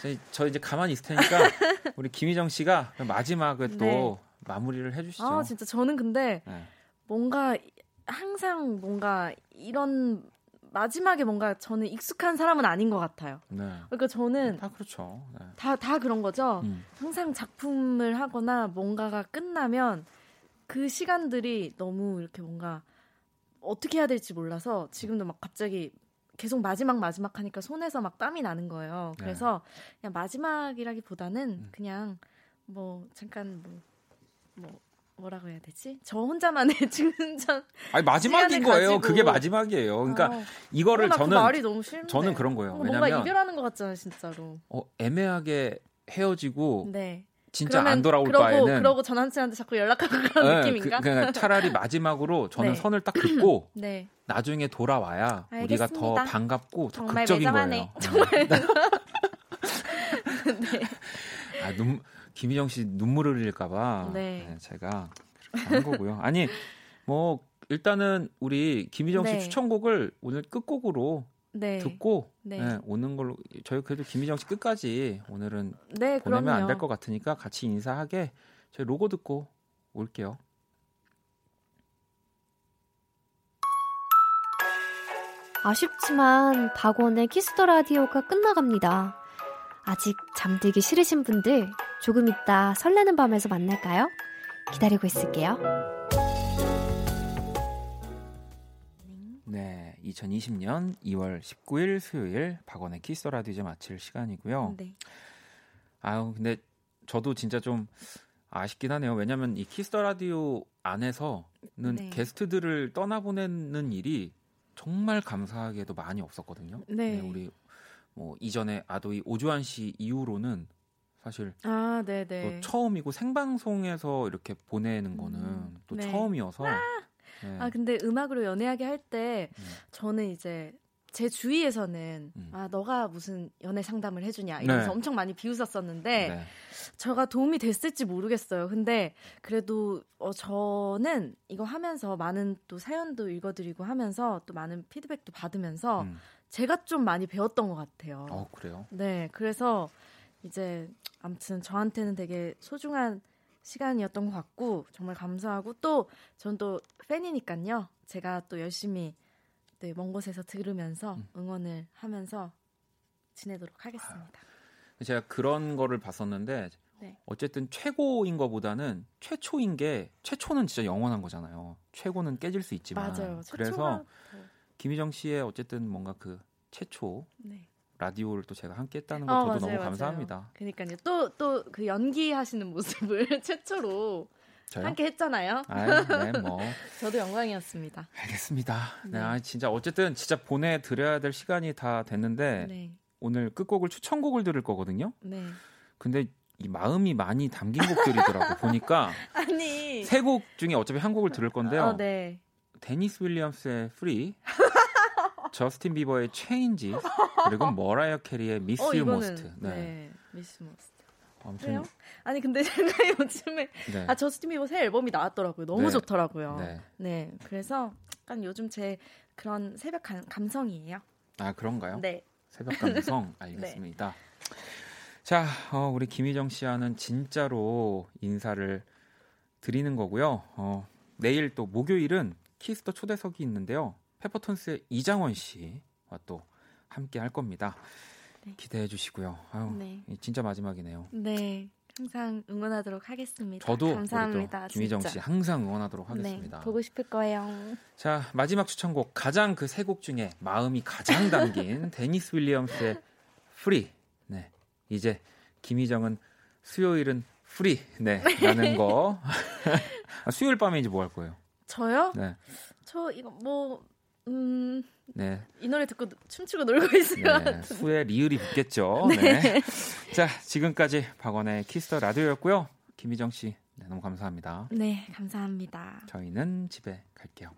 저, 저 이제 가만히 있을 테니까 우리 김희정 씨가 마지막에 또 네. 마무리를 해주시죠. 아, 진짜 저는 근데 네. 뭔가 항상 뭔가 이런 마지막에 뭔가 저는 익숙한 사람은 아닌 것 같아요. 네. 그러니까 저는 다 그렇죠. 네. 다, 다 그런 거죠. 음. 항상 작품을 하거나 뭔가가 끝나면 그 시간들이 너무 이렇게 뭔가 어떻게 해야 될지 몰라서 지금도 막 갑자기 계속 마지막 마지막 하니까 손에서 막 땀이 나는 거예요. 네. 그래서 네. 그냥 마지막이라기보다는 음. 그냥 뭐 잠깐 뭐, 뭐 뭐라고 해야 되지? 저 혼자만의 증전. 아니 마지막인 거예요. 가지고. 그게 마지막이에요. 그러니까 아, 이거를 어, 저는 그 말이 너무 싫은데. 저는 그런 거예요. 어, 왜냐면 뭔가 이별하는 것 같잖아요, 진짜로. 어 애매하게 헤어지고 네. 진짜 안 돌아올 그러고, 바에는 그러고 전 남친한테 자꾸 연락하고 그런 네, 느낌인가? 그, 그러니까 차라리 마지막으로 저는 네. 선을 딱 긋고 네. 나중에 돌아와야 알겠습니다. 우리가 더 반갑고 더 극적인 매장하네. 거예요. 정말. 네. 아, 눈, 김희정 씨 눈물 흘릴까봐 네. 네, 제가 한 거고요. 아니 뭐 일단은 우리 김희정 씨 네. 추천곡을 오늘 끝곡으로 네. 듣고 네. 네, 오는 걸로 저희 그래도 김희정 씨 끝까지 오늘은 네, 보내면 안 될 것 같으니까 같이 인사하게 저희 로고 듣고 올게요. 아쉽지만 박원의 키스 더 라디오가 끝나갑니다. 아직 잠들기 싫으신 분들 조금 있다 설레는 밤에서 만날까요? 기다리고 있을게요. 네, 2020년 2월 19일 수요일 박원의 키스 라디오 이제 마칠 시간이고요. 네. 아유, 근데 저도 진짜 좀 아쉽긴 하네요. 왜냐면 이 키스 라디오 안에서는 네. 게스트들을 떠나보내는 일이 정말 감사하게도 많이 없었거든요. 네. 네 우리 뭐 이전에 아도이 오주환 씨 이후로는 사실 아, 네, 네. 처음이고 생방송에서 이렇게 보내는 거는 음, 또 네. 처음이어서. 아! 네. 아, 근데 음악으로 연애하게 할때 음. 저는 이제 제 주위에서는 음. 아 너가 무슨 연애 상담을 해주냐 이러면서 네. 엄청 많이 비웃었었는데 네. 제가 도움이 됐을지 모르겠어요. 근데 그래도 어, 저는 이거 하면서 많은 또 사연도 읽어드리고 하면서 또 많은 피드백도 받으면서 음. 제가 좀 많이 배웠던 것 같아요. 어 그래요? 네, 그래서 이제 아무튼 저한테는 되게 소중한 시간이었던 것 같고 정말 감사하고 또 전 또 팬이니까요. 제가 또 열심히 네, 먼 곳에서 들으면서 음. 응원을 하면서 지내도록 하겠습니다. 아, 제가 그런 거를 봤었는데 네. 어쨌든 최고인 것보다는 최초인 게 최초는 진짜 영원한 거잖아요. 최고는 깨질 수 있지만 맞아요. 그래서 김희정 씨의 어쨌든 뭔가 그 최초 네. 라디오를 또 제가 함께 했다는 거 어, 저도 맞아요, 너무 감사합니다. 그러니까요. 또 또 그 연기하시는 모습을 최초로 저요? 함께 했잖아요. 아, 네, 뭐. 저도 영광이었습니다. 알겠습니다. 네. 네, 아, 진짜 어쨌든 진짜 보내 드려야 될 시간이 다 됐는데 네. 오늘 끝곡을 추천곡을 들을 거거든요. 네. 근데 이 마음이 많이 담긴 곡들이더라고 보니까 아니 세 곡 중에 어차피 한 곡을 들을 건데요. 어, 네. 데니스 윌리엄스의 Free, 저스틴 비버의 Changes, 그리고 머라이어 캐리의 Miss You Most. 네. Miss Most. 아무튼 아니 근데 제가 요즘에 네. 아 저스틴 비버 새 앨범이 나왔더라고요. 너무 네. 좋더라고요. 네. 네. 그래서 약간 요즘 제 그런 새벽 감, 감성이에요. 아 그런가요? 네. 새벽 감성 네. 알겠습니다. 자, 어, 우리 김희정 씨와는 진짜로 인사를 드리는 거고요. 어, 내일 또 목요일은 키스 더 초대석이 있는데요. 페퍼톤스의 이장원 씨와 또 함께 할 겁니다. 네. 기대해 주시고요. 아유, 네. 진짜 마지막이네요. 네. 항상 응원하도록 하겠습니다. 저도 감사합니다. 김희정 씨 항상 응원하도록 네, 하겠습니다. 네, 보고 싶을 거예요. 자 마지막 추천곡 가장 그 세 곡 중에 마음이 가장 담긴 데니스 윌리엄스의 Free. 네 이제 김희정은 수요일은 free. 네라는 거. 아, 수요일 밤에 이제 뭐 할 거예요? 저요? 네. 저 이거 뭐 음. 네. 이 노래 듣고 춤추고 놀고 있어요. 네, 수에 리을이 붙겠죠. 네. 네. 자, 지금까지 박원의 키스 더 라디오였고요. 김희정 씨, 네, 너무 감사합니다. 네, 감사합니다. 저희는 집에 갈게요.